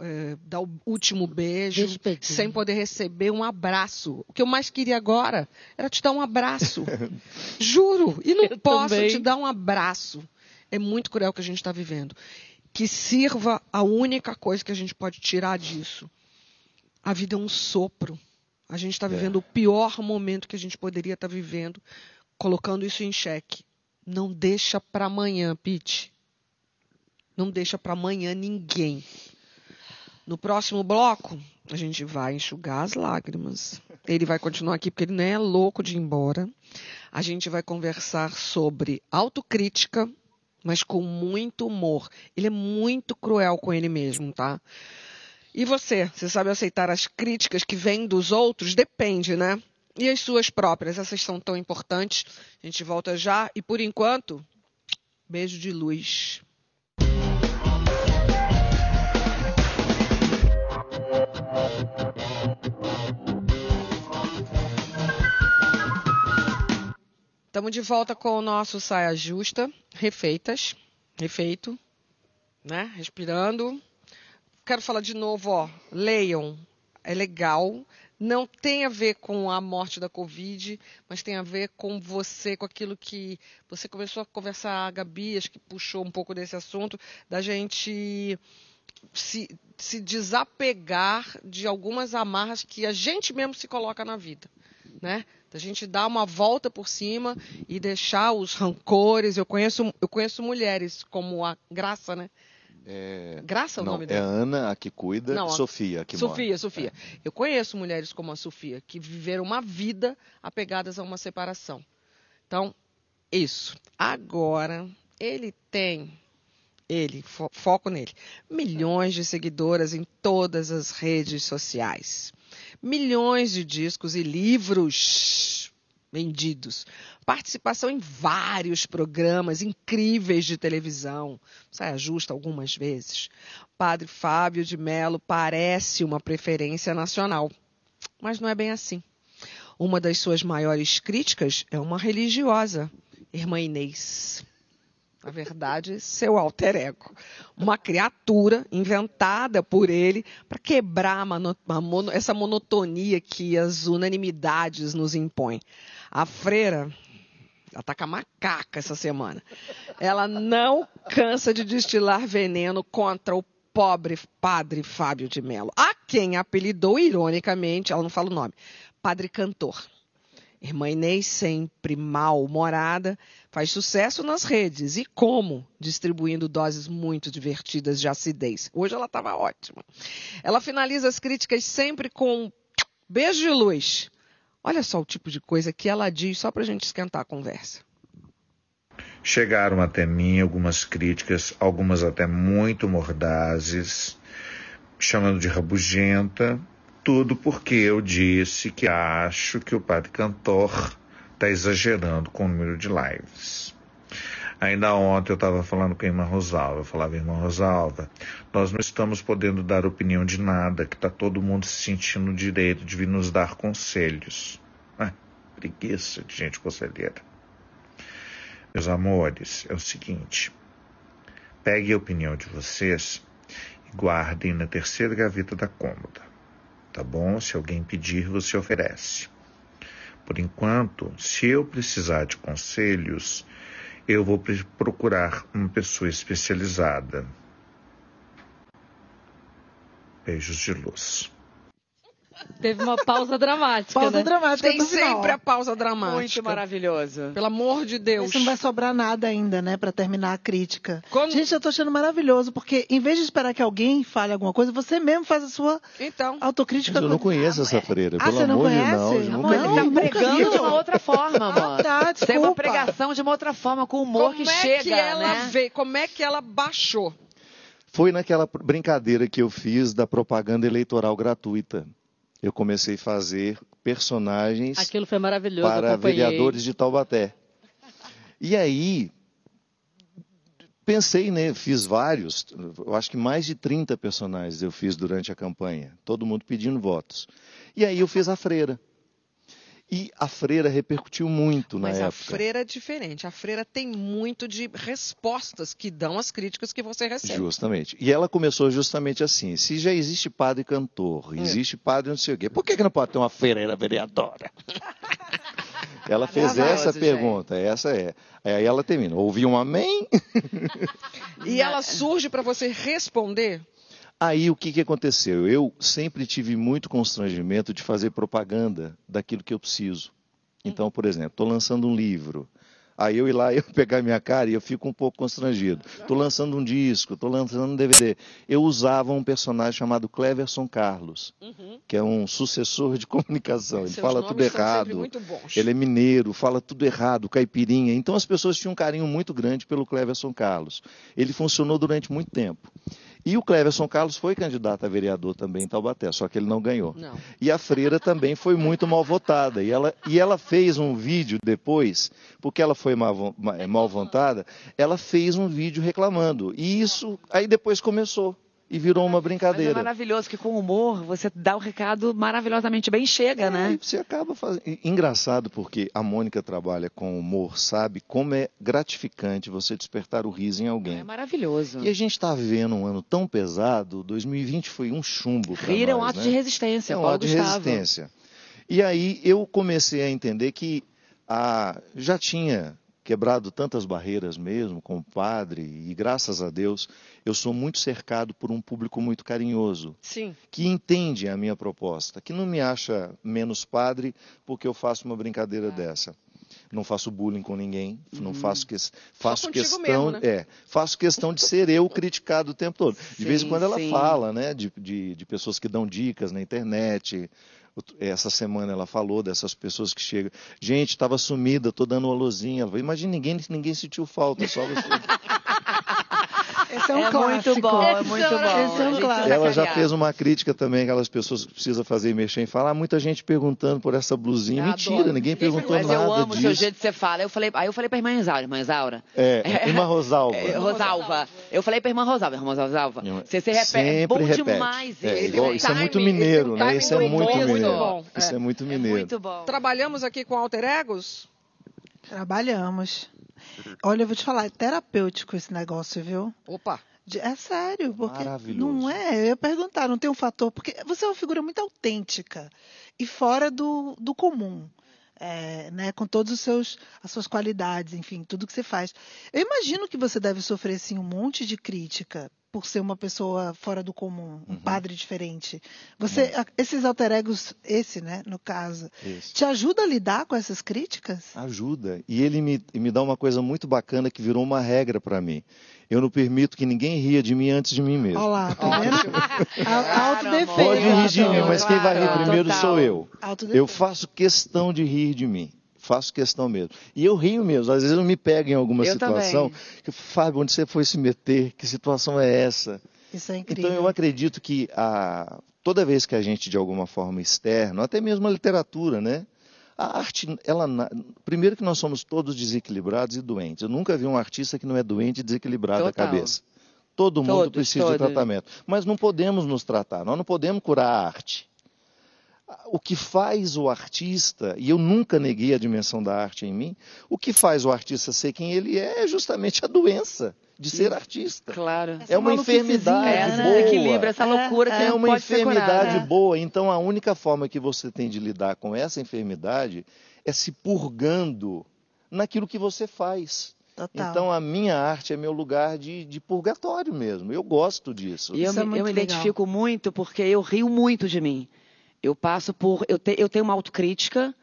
é, dar o último beijo, sem poder receber um abraço. O que eu mais queria agora era te dar um abraço. Juro. E não eu posso também. te dar um abraço. É muito cruel o que a gente está vivendo que sirva a única coisa que a gente pode tirar disso. A vida é um sopro. A gente está vivendo é. o pior momento que a gente poderia estar tá vivendo, colocando isso em xeque. Não deixa para amanhã, Pete. Não deixa para amanhã ninguém. No próximo bloco, a gente vai enxugar as lágrimas. Ele vai continuar aqui porque ele não é louco de ir embora. A gente vai conversar sobre autocrítica mas com muito humor. Ele é muito cruel com ele mesmo, tá? E você? Você sabe aceitar as críticas que vêm dos outros? Depende, né? E as suas próprias? Essas são tão importantes. A gente volta já. E por enquanto, beijo de luz. Estamos de volta com o nosso Saia Justa, refeitas, refeito, né? Respirando. Quero falar de novo, ó, leiam, é legal. Não tem a ver com a morte da Covid, mas tem a ver com você, com aquilo que você começou a conversar, a Gabi, acho que puxou um pouco desse assunto, da gente se, se desapegar de algumas amarras que a gente mesmo se coloca na vida, né? Da gente dar uma volta por cima e deixar os rancores. Eu conheço, eu conheço mulheres como a Graça, né? É... Graça é o Não, nome é dela? Ana a que cuida, Não, a- Sofia a que Sofia, mora. Sofia. Eu conheço mulheres como a Sofia que viveram uma vida apegadas a uma separação. Então, isso. Agora, ele tem, ele, fo- foco nele, milhões de seguidoras em todas as redes sociais. Milhões de discos e livros vendidos. Participação em vários programas incríveis de televisão. Saia justa algumas vezes. Padre Fábio de Mello parece uma preferência nacional, mas não é bem assim. Uma das suas maiores críticas é uma religiosa, Irmã Inês. Na verdade, seu alter ego. Uma criatura inventada por ele para quebrar a mono- essa monotonia que as unanimidades nos impõem. A freira ela tá com macaca essa semana. Ela não cansa de destilar veneno contra o pobre padre Fábio de Mello, a quem apelidou ironicamente, ela não fala o nome, Padre Cantor. Irmã Inês, sempre mal-humorada, faz sucesso nas redes. E como? Distribuindo doses muito divertidas de acidez. Hoje ela estava ótima. Ela finaliza as críticas sempre com beijo de luz. Olha só o tipo de coisa que ela diz, só para a gente esquentar a conversa. Chegaram até mim algumas críticas, algumas até muito mordazes, chamando de rabugenta, tudo porque eu disse que acho que o padre Cantor está exagerando com o número de lives. Ainda ontem eu estava falando com a irmã Rosalva. Eu falava, irmã Rosalva, nós não estamos podendo dar opinião de nada, que está todo mundo se sentindo direito de vir nos dar conselhos. Ah, preguiça de gente conselheira. Meus amores, é o seguinte: pegue a opinião de vocês e guardem na terceira gaveta da cômoda. Tá bom? Se alguém pedir, você oferece. Por enquanto, se eu precisar de conselhos, eu vou procurar uma pessoa especializada. Beijos de luz. Teve uma pausa dramática, Pausa né? dramática Tem sempre a pausa dramática. Muito maravilhoso. Pelo amor de Deus. Isso não vai sobrar nada ainda, né, Pra terminar a crítica. Como- Gente, eu tô achando maravilhoso, porque em vez de esperar que alguém fale alguma coisa, você mesmo faz a sua Então, autocrítica. Mas eu não conheço essa freira, Ah, pelo você não amor de conhece? Deus. Amor, nunca ele vi. tá pregando de uma outra forma, amor. tá, Tem uma desculpa. pregação de uma outra forma, com humor como que é chega, que ela né? veio? Como é que ela baixou? Foi naquela brincadeira que eu fiz da propaganda eleitoral gratuita. Eu comecei a fazer personagens Aquilo foi maravilhoso. para vereadores de Taubaté. E aí, pensei, né, fiz vários, eu acho que mais de 30 personagens eu fiz durante a campanha, todo mundo pedindo votos. E aí eu fiz a freira. E a freira repercutiu muito Mas na a época. freira é diferente. A freira tem muito de respostas que dão às críticas que você recebe. Justamente. E ela começou justamente assim: se já existe padre cantor, É. existe padre não sei o quê, por que, que não pode ter uma freira vereadora? ela fez essa gente. pergunta, essa é. Aí ela termina: ouvi um amém? E ela surge para você responder. Aí o que, que aconteceu? Eu sempre tive muito constrangimento de fazer propaganda daquilo que eu preciso. Então, por exemplo, estou lançando um livro. Aí eu ir lá eu pegar minha cara e eu fico um pouco constrangido. Estou lançando um disco, estou lançando um DVD. Eu usava um personagem chamado Cleverson Carlos, que é um sucessor de comunicação. Ele Seus fala tudo errado. Ele é mineiro, fala tudo errado, caipirinha. Então as pessoas tinham um carinho muito grande pelo Cleverson Carlos. Ele funcionou durante muito tempo. E o Cleverson Carlos foi candidato a vereador também em Taubaté, só que ele não ganhou. Não. E a freira também foi muito mal votada. E ela, e ela fez um vídeo depois, porque ela foi mal, mal votada, ela fez um vídeo reclamando. E isso aí depois começou e virou uma Mas é brincadeira. maravilhoso que com humor você dá o recado maravilhosamente bem chega, É, né? você acaba fazendo. Engraçado porque a Mônica trabalha com humor, sabe como é gratificante você despertar o riso em É alguém. maravilhoso. E a gente está vivendo um ano tão pesado, 2020 foi um chumbo. Rir é um nós, ato né? de resistência, É um Paulo ato de Gustavo. resistência. E aí eu comecei a entender que ah, já tinha quebrado tantas barreiras mesmo com o padre, e graças a Deus eu sou muito cercado por um público muito carinhoso, Sim. que entende a minha proposta, que não me acha menos padre porque eu faço uma brincadeira dessa. não faço bullying com ninguém, não Uhum. faço, que, faço questão, mesmo, né? é, faço questão de ser eu criticado o tempo todo. De vez em Sim, quando ela sim. fala, né, de, de, de pessoas que dão dicas na internet. Essa semana ela falou dessas pessoas que chegam. Gente, estava sumida, tô dando uma luzinha. Imagina, ninguém, ninguém sentiu falta, só você. Esse é um É clássico. muito bom, é muito bom. Esse é um clássico. Ela já fez uma crítica também, aquelas pessoas que precisa fazer e mexer em falar. Muita gente perguntando por essa blusinha. Eu Mentira, adoro. ninguém perguntou Mas nada eu amo o seu disso. jeito que você fala. Eu falei, aí eu falei pra irmã Isaura, irmã Isaura. É, irmã Rosalva. É, Rosalva. Eu falei pra irmã Rosalva, irmã Rosalva. Você se repete. É Sempre bom repete. demais É, igual- isso é muito mineiro, né? Isso é muito bom, muito mineiro. bom. Isso é muito É mineiro. muito bom. Trabalhamos aqui com alter egos? Trabalhamos. Olha, eu vou te falar, é terapêutico esse negócio, viu? Opa. De- É sério, porque Maravilhoso. não é. Eu ia perguntar, não tem um fator, porque você é uma figura muito autêntica e fora do, do comum. é, né, com todos os seus as suas qualidades, enfim, tudo que você faz. Eu imagino que você deve sofrer assim um monte de crítica por ser uma pessoa fora do comum, um Uhum. padre diferente. Você a- esses alter egos, esse, né, no caso, Isso. te ajuda a lidar com essas críticas? Ajuda. E ele me, me dá uma coisa muito bacana que virou uma regra para mim. Eu não permito que ninguém ria de mim antes de mim mesmo. Olha lá, tá vendo? Autodefesa. Pode rir de mim, mas quem vai rir primeiro total. sou eu. Eu faço questão de rir de mim. Faço questão mesmo. E eu rio mesmo. Às vezes eu me pego em alguma Eu situação. também. Que, Fábio, onde você foi se meter? Que situação é essa? Isso é incrível. Então eu acredito que a, toda vez que a gente, de alguma forma externa, até mesmo a literatura, né? A arte, ela. Primeiro que nós somos todos desequilibrados e doentes. Eu nunca vi um artista que não é doente e desequilibrado Total. cabeça. Todo mundo Todos, precisa de todos. tratamento. Mas não podemos nos tratar, nós não podemos curar a arte. O que faz o artista, e eu nunca neguei a dimensão da arte em mim, o que faz o artista ser quem ele é é justamente a doença de ser artista. Claro. Essa É uma enfermidade É, né? boa. desequilíbrio, essa É, loucura que É uma pode ser curada. enfermidade né? boa. Então, a única forma que você tem de lidar com essa enfermidade é se purgando naquilo que você faz. Total. Então, a minha arte é meu lugar de, de purgatório mesmo. Eu gosto disso. E eu, Isso é me, muito eu me legal. identifico muito porque eu rio muito de mim. Eu passo por. Eu, te- eu tenho uma autocrítica,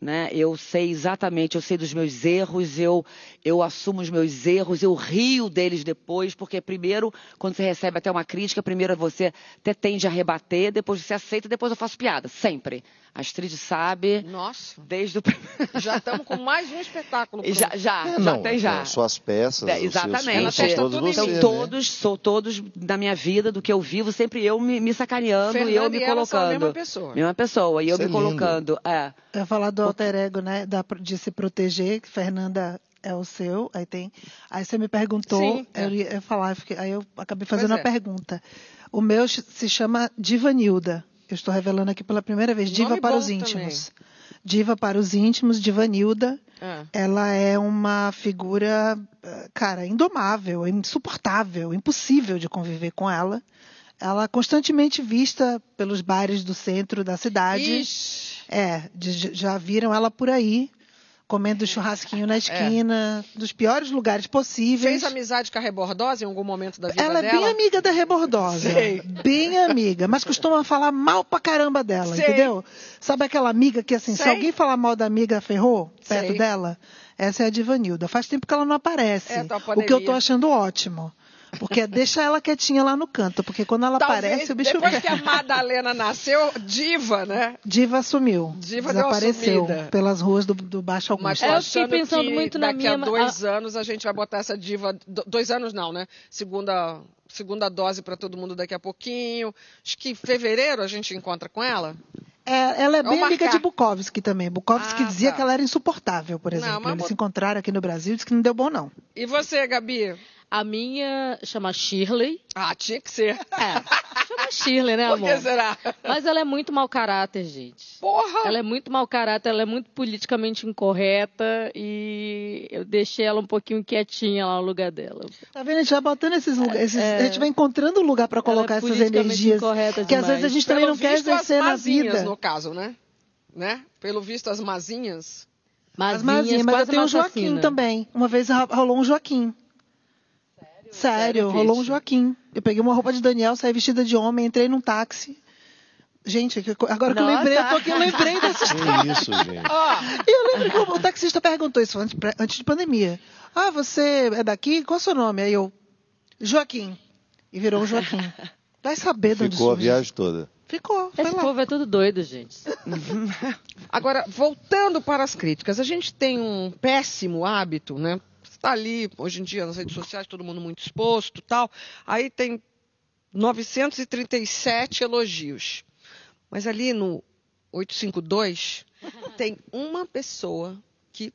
né? Eu sei exatamente, eu sei dos meus erros, eu, eu assumo os meus erros, eu rio deles depois, porque primeiro, quando você recebe até uma crítica, primeiro você até tende a rebater, depois você aceita, depois eu faço piada. Sempre. Astrid sabe, Nossa. desde o primeiro. Já estamos com mais um espetáculo. já, já, É, já não, tem já. é, Suas peças, É, os seus exatamente. filmes, Ela são todos você, né? todos, são todos da minha vida, do que eu vivo, sempre eu me, me sacaneando e eu Fernanda me e ela são a colocando. mesma pessoa. Mesma pessoa, e eu Isso me é colocando. É. Eu ia falar do alter ego, né? da- de se proteger, que Fernanda é o seu, aí tem. Aí você me perguntou, Sim, é. eu ia falar, aí eu acabei fazendo Pois a é. pergunta. O meu se chama Divanilda. Eu estou revelando aqui pela primeira vez. Diva para os também. íntimos. Diva para os íntimos, Divanilda. É. Ela é uma figura, eh, cara, indomável, insuportável, impossível de conviver com ela. Ela é constantemente vista pelos bares do centro da cidade. Ixi. É, já viram ela por aí, comendo churrasquinho na esquina, dos piores lugares possíveis. Fez amizade com a Rebordosa em algum momento da vida Ela é dela? bem amiga da Rebordosa. Sei. Bem amiga, mas costuma falar mal pra caramba dela, Sei. entendeu? Sabe aquela amiga que, assim, se Sei. alguém falar mal da amiga, ferrou perto dela? Essa é a Divanilda. Faz tempo que ela não aparece. É, tá o que eu tô achando ótimo. Porque deixa ela quietinha lá no canto, porque quando ela Talvez, aparece, o bicho depois que a Madalena nasceu, diva, né? Diva sumiu. Diva desapareceu pelas ruas do, do Baixo Augusto. Mas É, eu fiquei pensando que muito na daqui a minha- dois anos a gente vai botar essa diva... do- Dois anos não, né? Segunda, segunda dose para todo mundo daqui a pouquinho. Acho que em fevereiro a gente encontra com ela. É, ela é bem Vamos amiga marcar. de Bukowski também. Bukowski Ah, dizia tá. que ela era insuportável, por Não, exemplo. mas Eles bo- se encontraram aqui no Brasil e disse que não deu bom, não. E você, Gabi? A minha chama Shirley. Ah, tinha que ser. É, chama Shirley, né, Por amor? que será? Mas ela é muito mau caráter, gente. Porra! Ela é muito mau caráter, ela é muito politicamente incorreta e eu deixei ela um pouquinho quietinha lá no lugar dela. Tá vendo? A gente vai botando esses lugares. esses- É. A gente vai encontrando um lugar para colocar ela é essas politicamente energias. incorreta Que às vezes a gente também Pelo não quer visto, as exercer na mazinhas, vida. no caso, né? né? Pelo visto, as mazinhas. As Mazinhas, mazinhas, mas eu tenho um Joaquim também. Uma vez ro- rolou um Joaquim. Sério, Sério, rolou um? Joaquim. Eu peguei uma roupa de Daniel, saí vestida de homem, entrei num táxi. Gente, que- agora que eu lembrei, eu tô aqui, eu lembrei dessa história. Que isso, gente. E eu lembro que o taxista perguntou isso antes, antes de pandemia. Ah, você é daqui? Qual é o seu nome? Aí eu, Joaquim. E virou o Joaquim. Vai saber de onde Ficou a viagem toda. Ficou, foi Esse lá. povo é tudo doido, gente. Agora, voltando para as críticas, a gente tem um péssimo hábito, né? Está ali, hoje em dia, nas redes sociais, todo mundo muito exposto tal. Aí tem 937 elogios. Mas ali no 852, tem uma pessoa que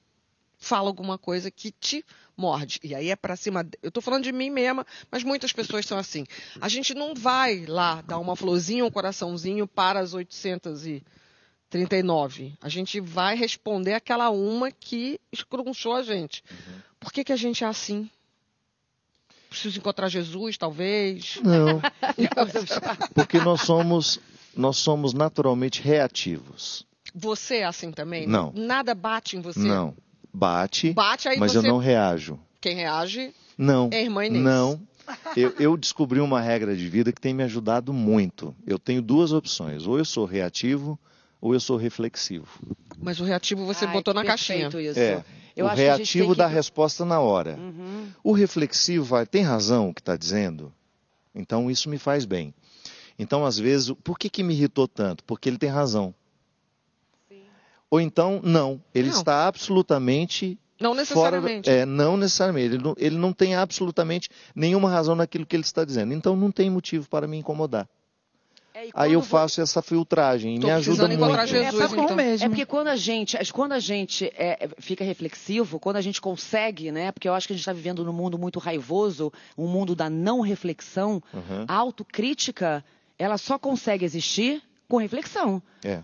fala alguma coisa que te morde. E aí é pra cima. Eu tô falando de mim mesma, mas muitas pessoas são assim. A gente não vai lá dar uma florzinha, um coraçãozinho para as 839. A gente vai responder aquela uma que escrunchou a gente. Por que, que a gente é assim? Preciso encontrar Jesus, talvez. Não, porque nós somos, nós somos naturalmente reativos. Você é assim também? Não. Nada bate em você? Não. Bate, Bate aí mas você. eu não reajo. Quem reage Não. é a irmã Inês. Não. Eu, eu descobri uma regra de vida que tem me ajudado muito. Eu tenho duas opções: ou eu sou reativo, ou eu sou reflexivo. Mas o reativo você Ai, botou na caixinha. Isso. É. Eu o reativo que- dá a resposta na hora. Uhum. O reflexivo vai, tem razão o que está dizendo? Então isso me faz bem. Então, às vezes, por que, que me irritou tanto? Porque ele tem razão. Ou então, não. Ele Não. está absolutamente Não fora. necessariamente. É, não necessariamente. Ele não, ele não tem absolutamente nenhuma razão naquilo que ele está dizendo. Então, não tem motivo para me incomodar. É, Aí eu faço essa filtragem e me ajuda muito. Jesus, é, tá bom então. mesmo. É porque quando a gente, quando a gente é, é, fica reflexivo, quando a gente consegue, né? Porque eu acho que a gente está vivendo num mundo muito raivoso, um mundo da não reflexão. Uhum. A autocrítica, ela só consegue existir com reflexão. É.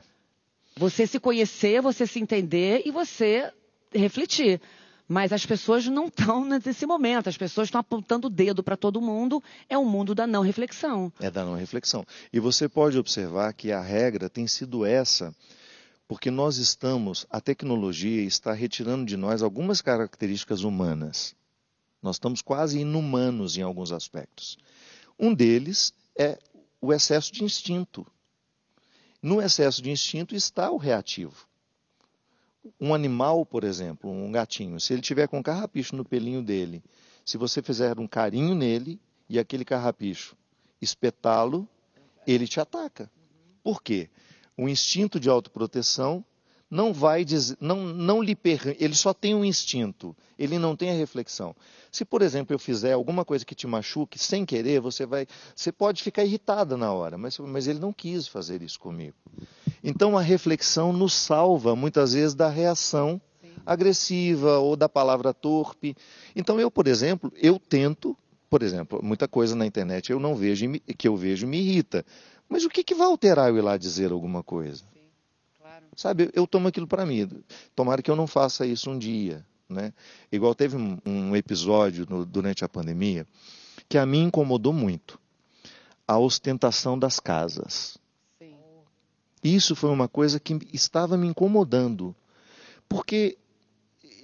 Você se conhecer, você se entender e você refletir. Mas as pessoas não estão nesse momento. As pessoas estão apontando o dedo para todo mundo. É um mundo da não reflexão. É da não reflexão. E você pode observar que a regra tem sido essa, porque nós estamos, a tecnologia está retirando de nós algumas características humanas. Nós estamos quase inumanos em alguns aspectos. Um deles é o excesso de instinto. No excesso de instinto está o reativo. Um animal, por exemplo, um gatinho, se ele tiver com carrapicho no pelinho dele, se você fizer um carinho nele e aquele carrapicho espetá-lo, ele te ataca. Por quê? O instinto de autoproteção não vai dizer, não, não lhe per... ele só tem um instinto, ele não tem a reflexão. Se, por exemplo, eu fizer alguma coisa que te machuque sem querer, você vai, você pode ficar irritada na hora, mas, mas ele não quis fazer isso comigo. Então a reflexão nos salva muitas vezes da reação agressiva ou da palavra torpe. Então eu, por exemplo, eu tento, por exemplo, muita coisa na internet eu não vejo e que eu vejo me irrita. Mas o que, que vai alterar eu ir lá dizer alguma coisa? Sabe, eu, tomo aquilo para mim. Tomara que eu não faça isso um dia. Né? Igual teve um, um episódio no- durante a pandemia que a mim incomodou muito. A ostentação das casas. Isso foi uma coisa que estava me incomodando. Porque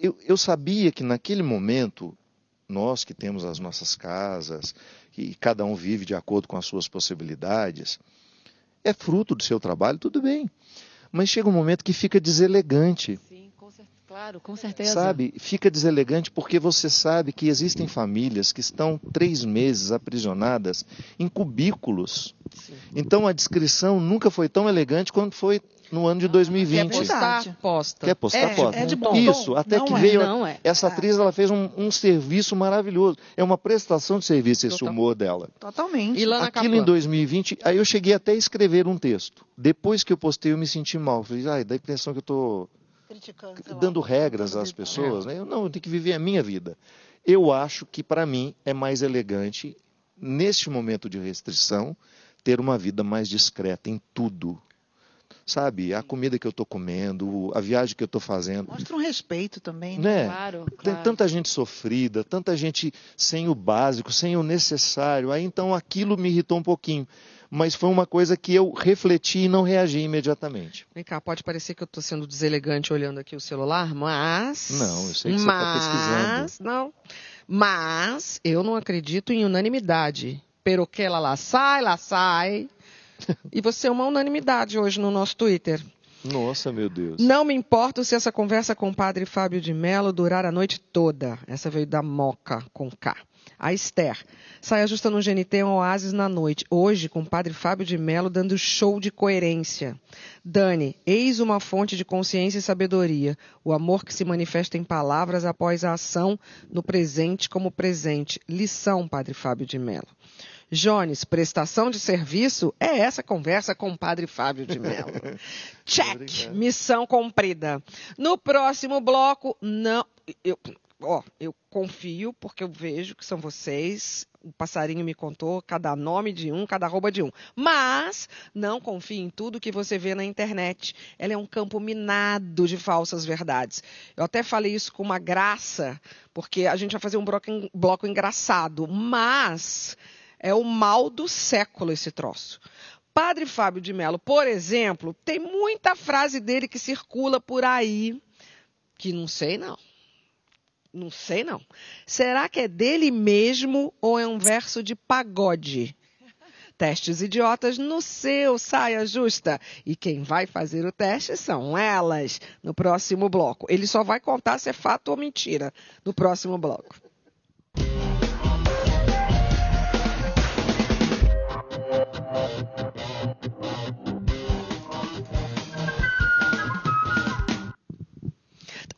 eu, eu sabia que naquele momento, nós que temos as nossas casas, e cada um vive de acordo com as suas possibilidades, é fruto do seu trabalho, tudo bem. Mas chega um momento que fica deselegante. Sim, claro, com certeza. Sabe, fica deselegante porque você sabe que existem famílias que estão três meses aprisionadas em cubículos. Então a descrição nunca foi tão elegante quanto foi no ano de Quer 2020. postar? Verdade. Posta. Quer postar É, foto? é de bom Isso, até Não que é, veio. não é. Essa atriz ela fez um, um serviço maravilhoso. É uma prestação de serviço esse Total. humor dela. Totalmente. E Aquilo em 2020, aí eu cheguei até a escrever um texto. Depois que eu postei, eu me senti mal. Falei, ai, dá a impressão que eu estou Criticando, sei lá, dando regras às pessoas. Né? Eu não, eu tenho que viver a minha vida. Eu acho que para mim é mais elegante, neste momento de restrição, ter uma vida mais discreta em tudo. Sabe, a comida que eu estou comendo, a viagem que eu estou fazendo. Mostra um respeito também. Né? Né? Claro, Tem claro. tanta gente sofrida, tanta gente sem o básico, sem o necessário. Aí então aquilo me irritou um pouquinho. Mas foi uma coisa que eu refleti e não reagi imediatamente. Vem cá, pode parecer que eu estou sendo deselegante olhando aqui o celular, mas. Não, eu sei que você tá mas, pesquisando. Não. Mas eu não acredito em unanimidade. Pero que ela lá sai, lá sai. E você é uma unanimidade hoje no nosso Twitter. Nossa, meu Deus. Não me importo se essa conversa com o padre Fábio de Mello durar a noite toda. Essa veio da Moca, com K. A Esther. Saia justa no GNT, um oásis na noite. Hoje, com o padre Fábio de Mello dando show de coerência. Dani, eis uma fonte de consciência e sabedoria. O amor que se manifesta em palavras após a ação, no presente como presente. Lição, padre Fábio de Mello. Jones, prestação de serviço é essa conversa com o padre Fábio de Mello. Check, missão cumprida. No próximo bloco, não. Eu, ó, eu confio porque eu vejo que são vocês. O passarinho me contou cada nome de um, cada arroba de um. Mas não confie em tudo que você vê na internet. Ela é um campo minado de falsas verdades. Eu até falei isso com uma graça, porque a gente vai fazer um bloco, bloco engraçado. Mas é o mal do século esse troço. Padre Fábio de Mello, por exemplo, tem muita frase dele que circula por aí que não sei não. Não sei não. Será que é dele mesmo ou é um verso de pagode? Testes idiotas no seu saia justa. E quem vai fazer o teste são elas no próximo bloco. Ele só vai contar se é fato ou mentira no próximo bloco.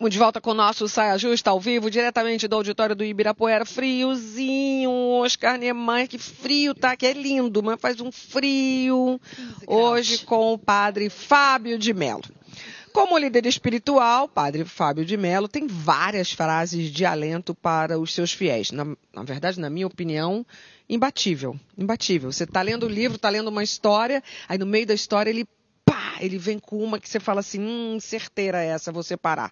De volta com o nosso Saia Justa ao vivo, diretamente do auditório do Ibirapuera. Friozinho, Oscar Niemeyer, que frio tá, que é lindo, mas faz um frio. Hoje com o padre Fábio de Mello. Como líder espiritual, Padre Fábio de Mello tem várias frases de alento para os seus fiéis. Na, na verdade, na minha opinião, imbatível. Imbatível. Você está lendo o livro, está lendo uma história, aí no meio da história ele pá, ele vem com uma que você fala assim, hum, certeira essa, vou separar.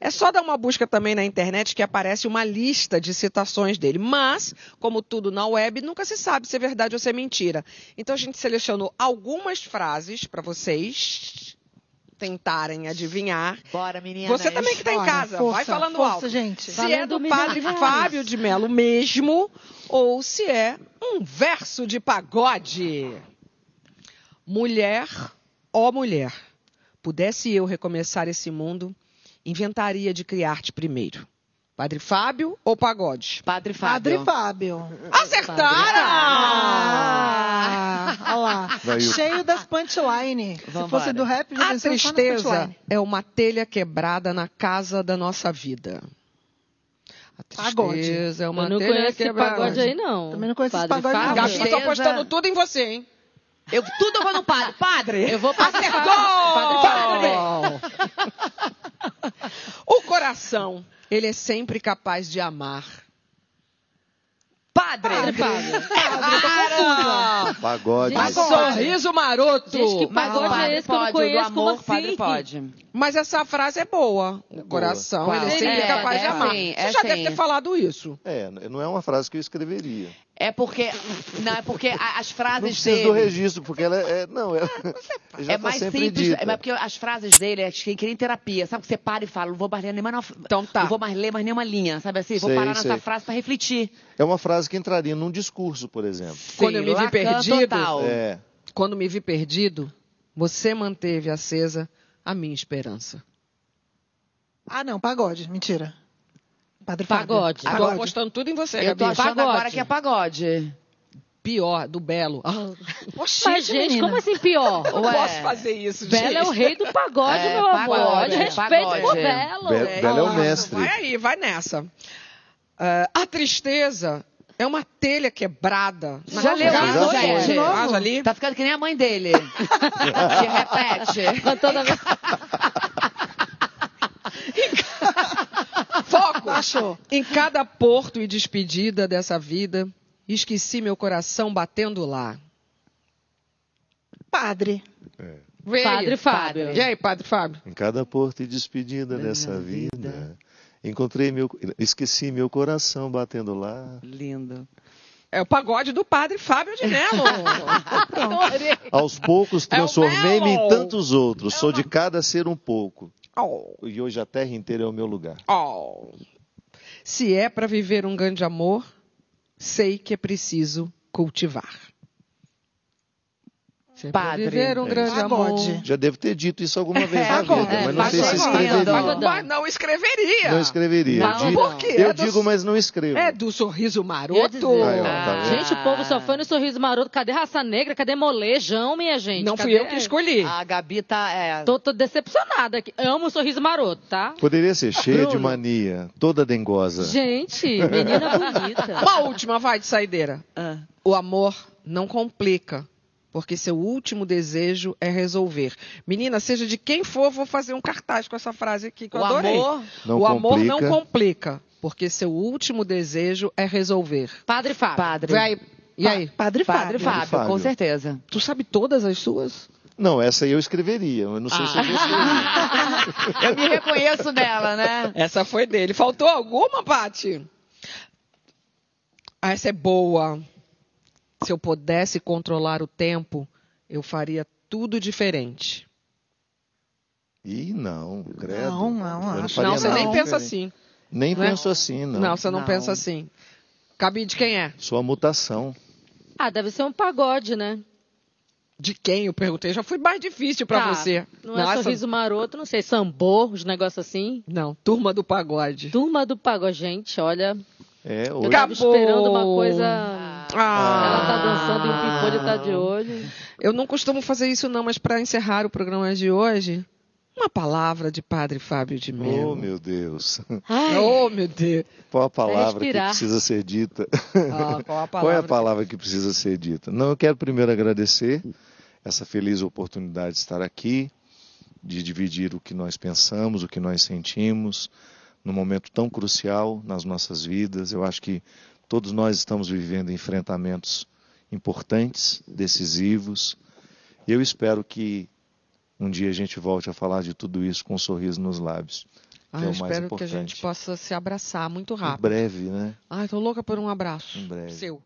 É só dar uma busca também na internet que aparece uma lista de citações dele. Mas, como tudo na web, nunca se sabe se é verdade ou se é mentira. Então a gente selecionou algumas frases para vocês tentarem adivinhar. Bora, menina. Você também que está em casa, força, vai falando força, alto. gente. Se é do padre. Fábio de Mello mesmo ou se é um verso de pagode. Mulher, ó mulher, pudesse eu recomeçar esse mundo, inventaria de criar-te primeiro. Padre Fábio ou pagode? Padre Fábio. Padre Fábio. Acertaram! Ah, olha lá. Vai. Cheio das punchline. Se Vambora. fosse do rap, já A tristeza é uma telha quebrada na casa da nossa vida. A Pagode. tristeza é uma Eu não telha conheço quebrada. pagode aí, não. Também não conheço esse Padre pagode. Fábio. Gabi, tô Tristeza. apostando tudo em você, hein? Eu, tudo eu vou no padre. Padre! Eu vou passar. Acertou! o coração, ele é sempre capaz de amar. Padre! Padre. Para! Pagode. Gente, Sorriso maroto! Gente, que Mas o Pagode padre é esse que eu não conheço, como amor, o padre assim? pode. Mas essa frase é boa. O coração, Qual? ele é sempre É, capaz de é amar. sim, Você é já sim. deve ter falado isso. É, não é uma frase que eu escreveria. É porque. Não, é porque a- as Não frases precisa dele. do registro, porque ela é. Não, ela já é tá mais sempre simples, dita. é porque as frases dele é que queria em terapia. Sabe que você para e fala, não vou mais ler nenhuma, Então tá. não vou mais ler mais nenhuma linha, sabe assim? Vou Sei, parar nessa sei. frase para refletir. É uma frase que entraria num discurso, por exemplo. Quando eu me vi perdido, total. É. Quando me vi perdido, você manteve acesa a minha esperança. Ah, não, pagode. Mentira. Padre Fábio. Pagode. Tô Pagode. apostando tudo em você, Eu tô achando Pagode. agora que é pagode. Pior, do Belo. Ah, Oxi, Mas, gente, menina. como assim pior? não Ué. posso fazer isso, Belo gente. é o rei do pagode, É, meu amor. pagode, De respeito pagode. por Belo. Be- Belo é o mestre. Vai aí, vai nessa. Ah, a tristeza é uma telha quebrada. Na Já leu isso, gente? gente. De novo? Ah, já li? Tá ficando que nem a mãe dele. que repete. Toda vez- Foco! Achou. Em cada porto e despedida dessa vida, esqueci meu coração batendo lá. Padre. Vê aí. Padre Fábio. E aí, Padre Fábio? Em cada porto e despedida dessa vida, encontrei meu, esqueci meu coração batendo lá. Lindo. É o pagode do Padre Fábio de Mello. Aos poucos É transformei-me em Melo. tantos outros. Sou de cada ser um pouco. Oh, E hoje a terra inteira é o meu lugar. oh. Se é para viver um grande amor, sei que é preciso cultivar. Sempre Padre. viver um É grande isso. amor. Já devo ter dito isso alguma vez É, na agora, vida, é, mas não sei se escreveria. Mas não escreveria. Não escreveria. Não, por quê? Eu É do- digo, mas não escrevo. É do sorriso maroto. dizer. Tá vendo? Gente, o povo só foi no sorriso maroto. Cadê raça negra? Cadê molejão, minha gente? Não fui Cadê- eu que escolhi. A Gabi tá. É, Tô, tô decepcionada aqui. Amo o sorriso maroto, tá? Poderia ser cheia de mania, toda dengosa. Gente, menina bonita. Uma última, vai, de saideira. ah. O amor não complica, porque seu último desejo é resolver. Menina, seja de quem for, vou fazer um cartaz com essa frase aqui que eu O adorei. amor. Não o amor complica. não complica, porque seu último desejo é resolver. Padre Fábio. Padre. Vai, e aí? Padre Padre Fábio. Fábio, Fábio. com certeza. Tu sabe todas as suas? Não, essa aí eu escreveria. Eu não sei se eu escrever. Eu me reconheço nela, né? Essa foi dele. Faltou alguma, Pati? Ah, essa é boa. Se eu pudesse controlar o tempo, eu faria tudo diferente. Ih, não, credo. Não, não, Eu acho faria não, você nem pensa assim. Nem Né? penso assim, não. Não, você não, Não. pensa assim. Cabe de quem é? Sua mutação. Ah, deve ser um pagode, né? De quem? Eu perguntei. Já foi mais difícil pra Tá, você. Não é sorriso maroto, não sei, sambô, os negócios assim. Não, turma do pagode. Turma do pagode, gente, olha. É, Eu hoje. tava Acabou. esperando uma coisa. Ah. Ela tá dançando e o Pipolho tá de olho. Eu não costumo fazer isso não, mas para encerrar o programa de hoje, uma palavra de Padre Fábio de Mello. Oh, meu Deus. Ai, Oh, meu Deus. Qual a palavra que precisa ser dita? Ah, qual a Qual é a palavra? palavra que precisa ser dita? Não, eu quero primeiro agradecer essa feliz oportunidade de estar aqui, de dividir o que nós pensamos, o que nós sentimos, num momento tão crucial nas nossas vidas. Eu acho que todos nós estamos vivendo enfrentamentos importantes, decisivos. E eu espero que um dia a gente volte a falar de tudo isso com um sorriso nos lábios. Ah, que é eu espero que a gente possa se abraçar muito Em rápido. breve, né? Ai, tô louca por um abraço. Em breve. Seu.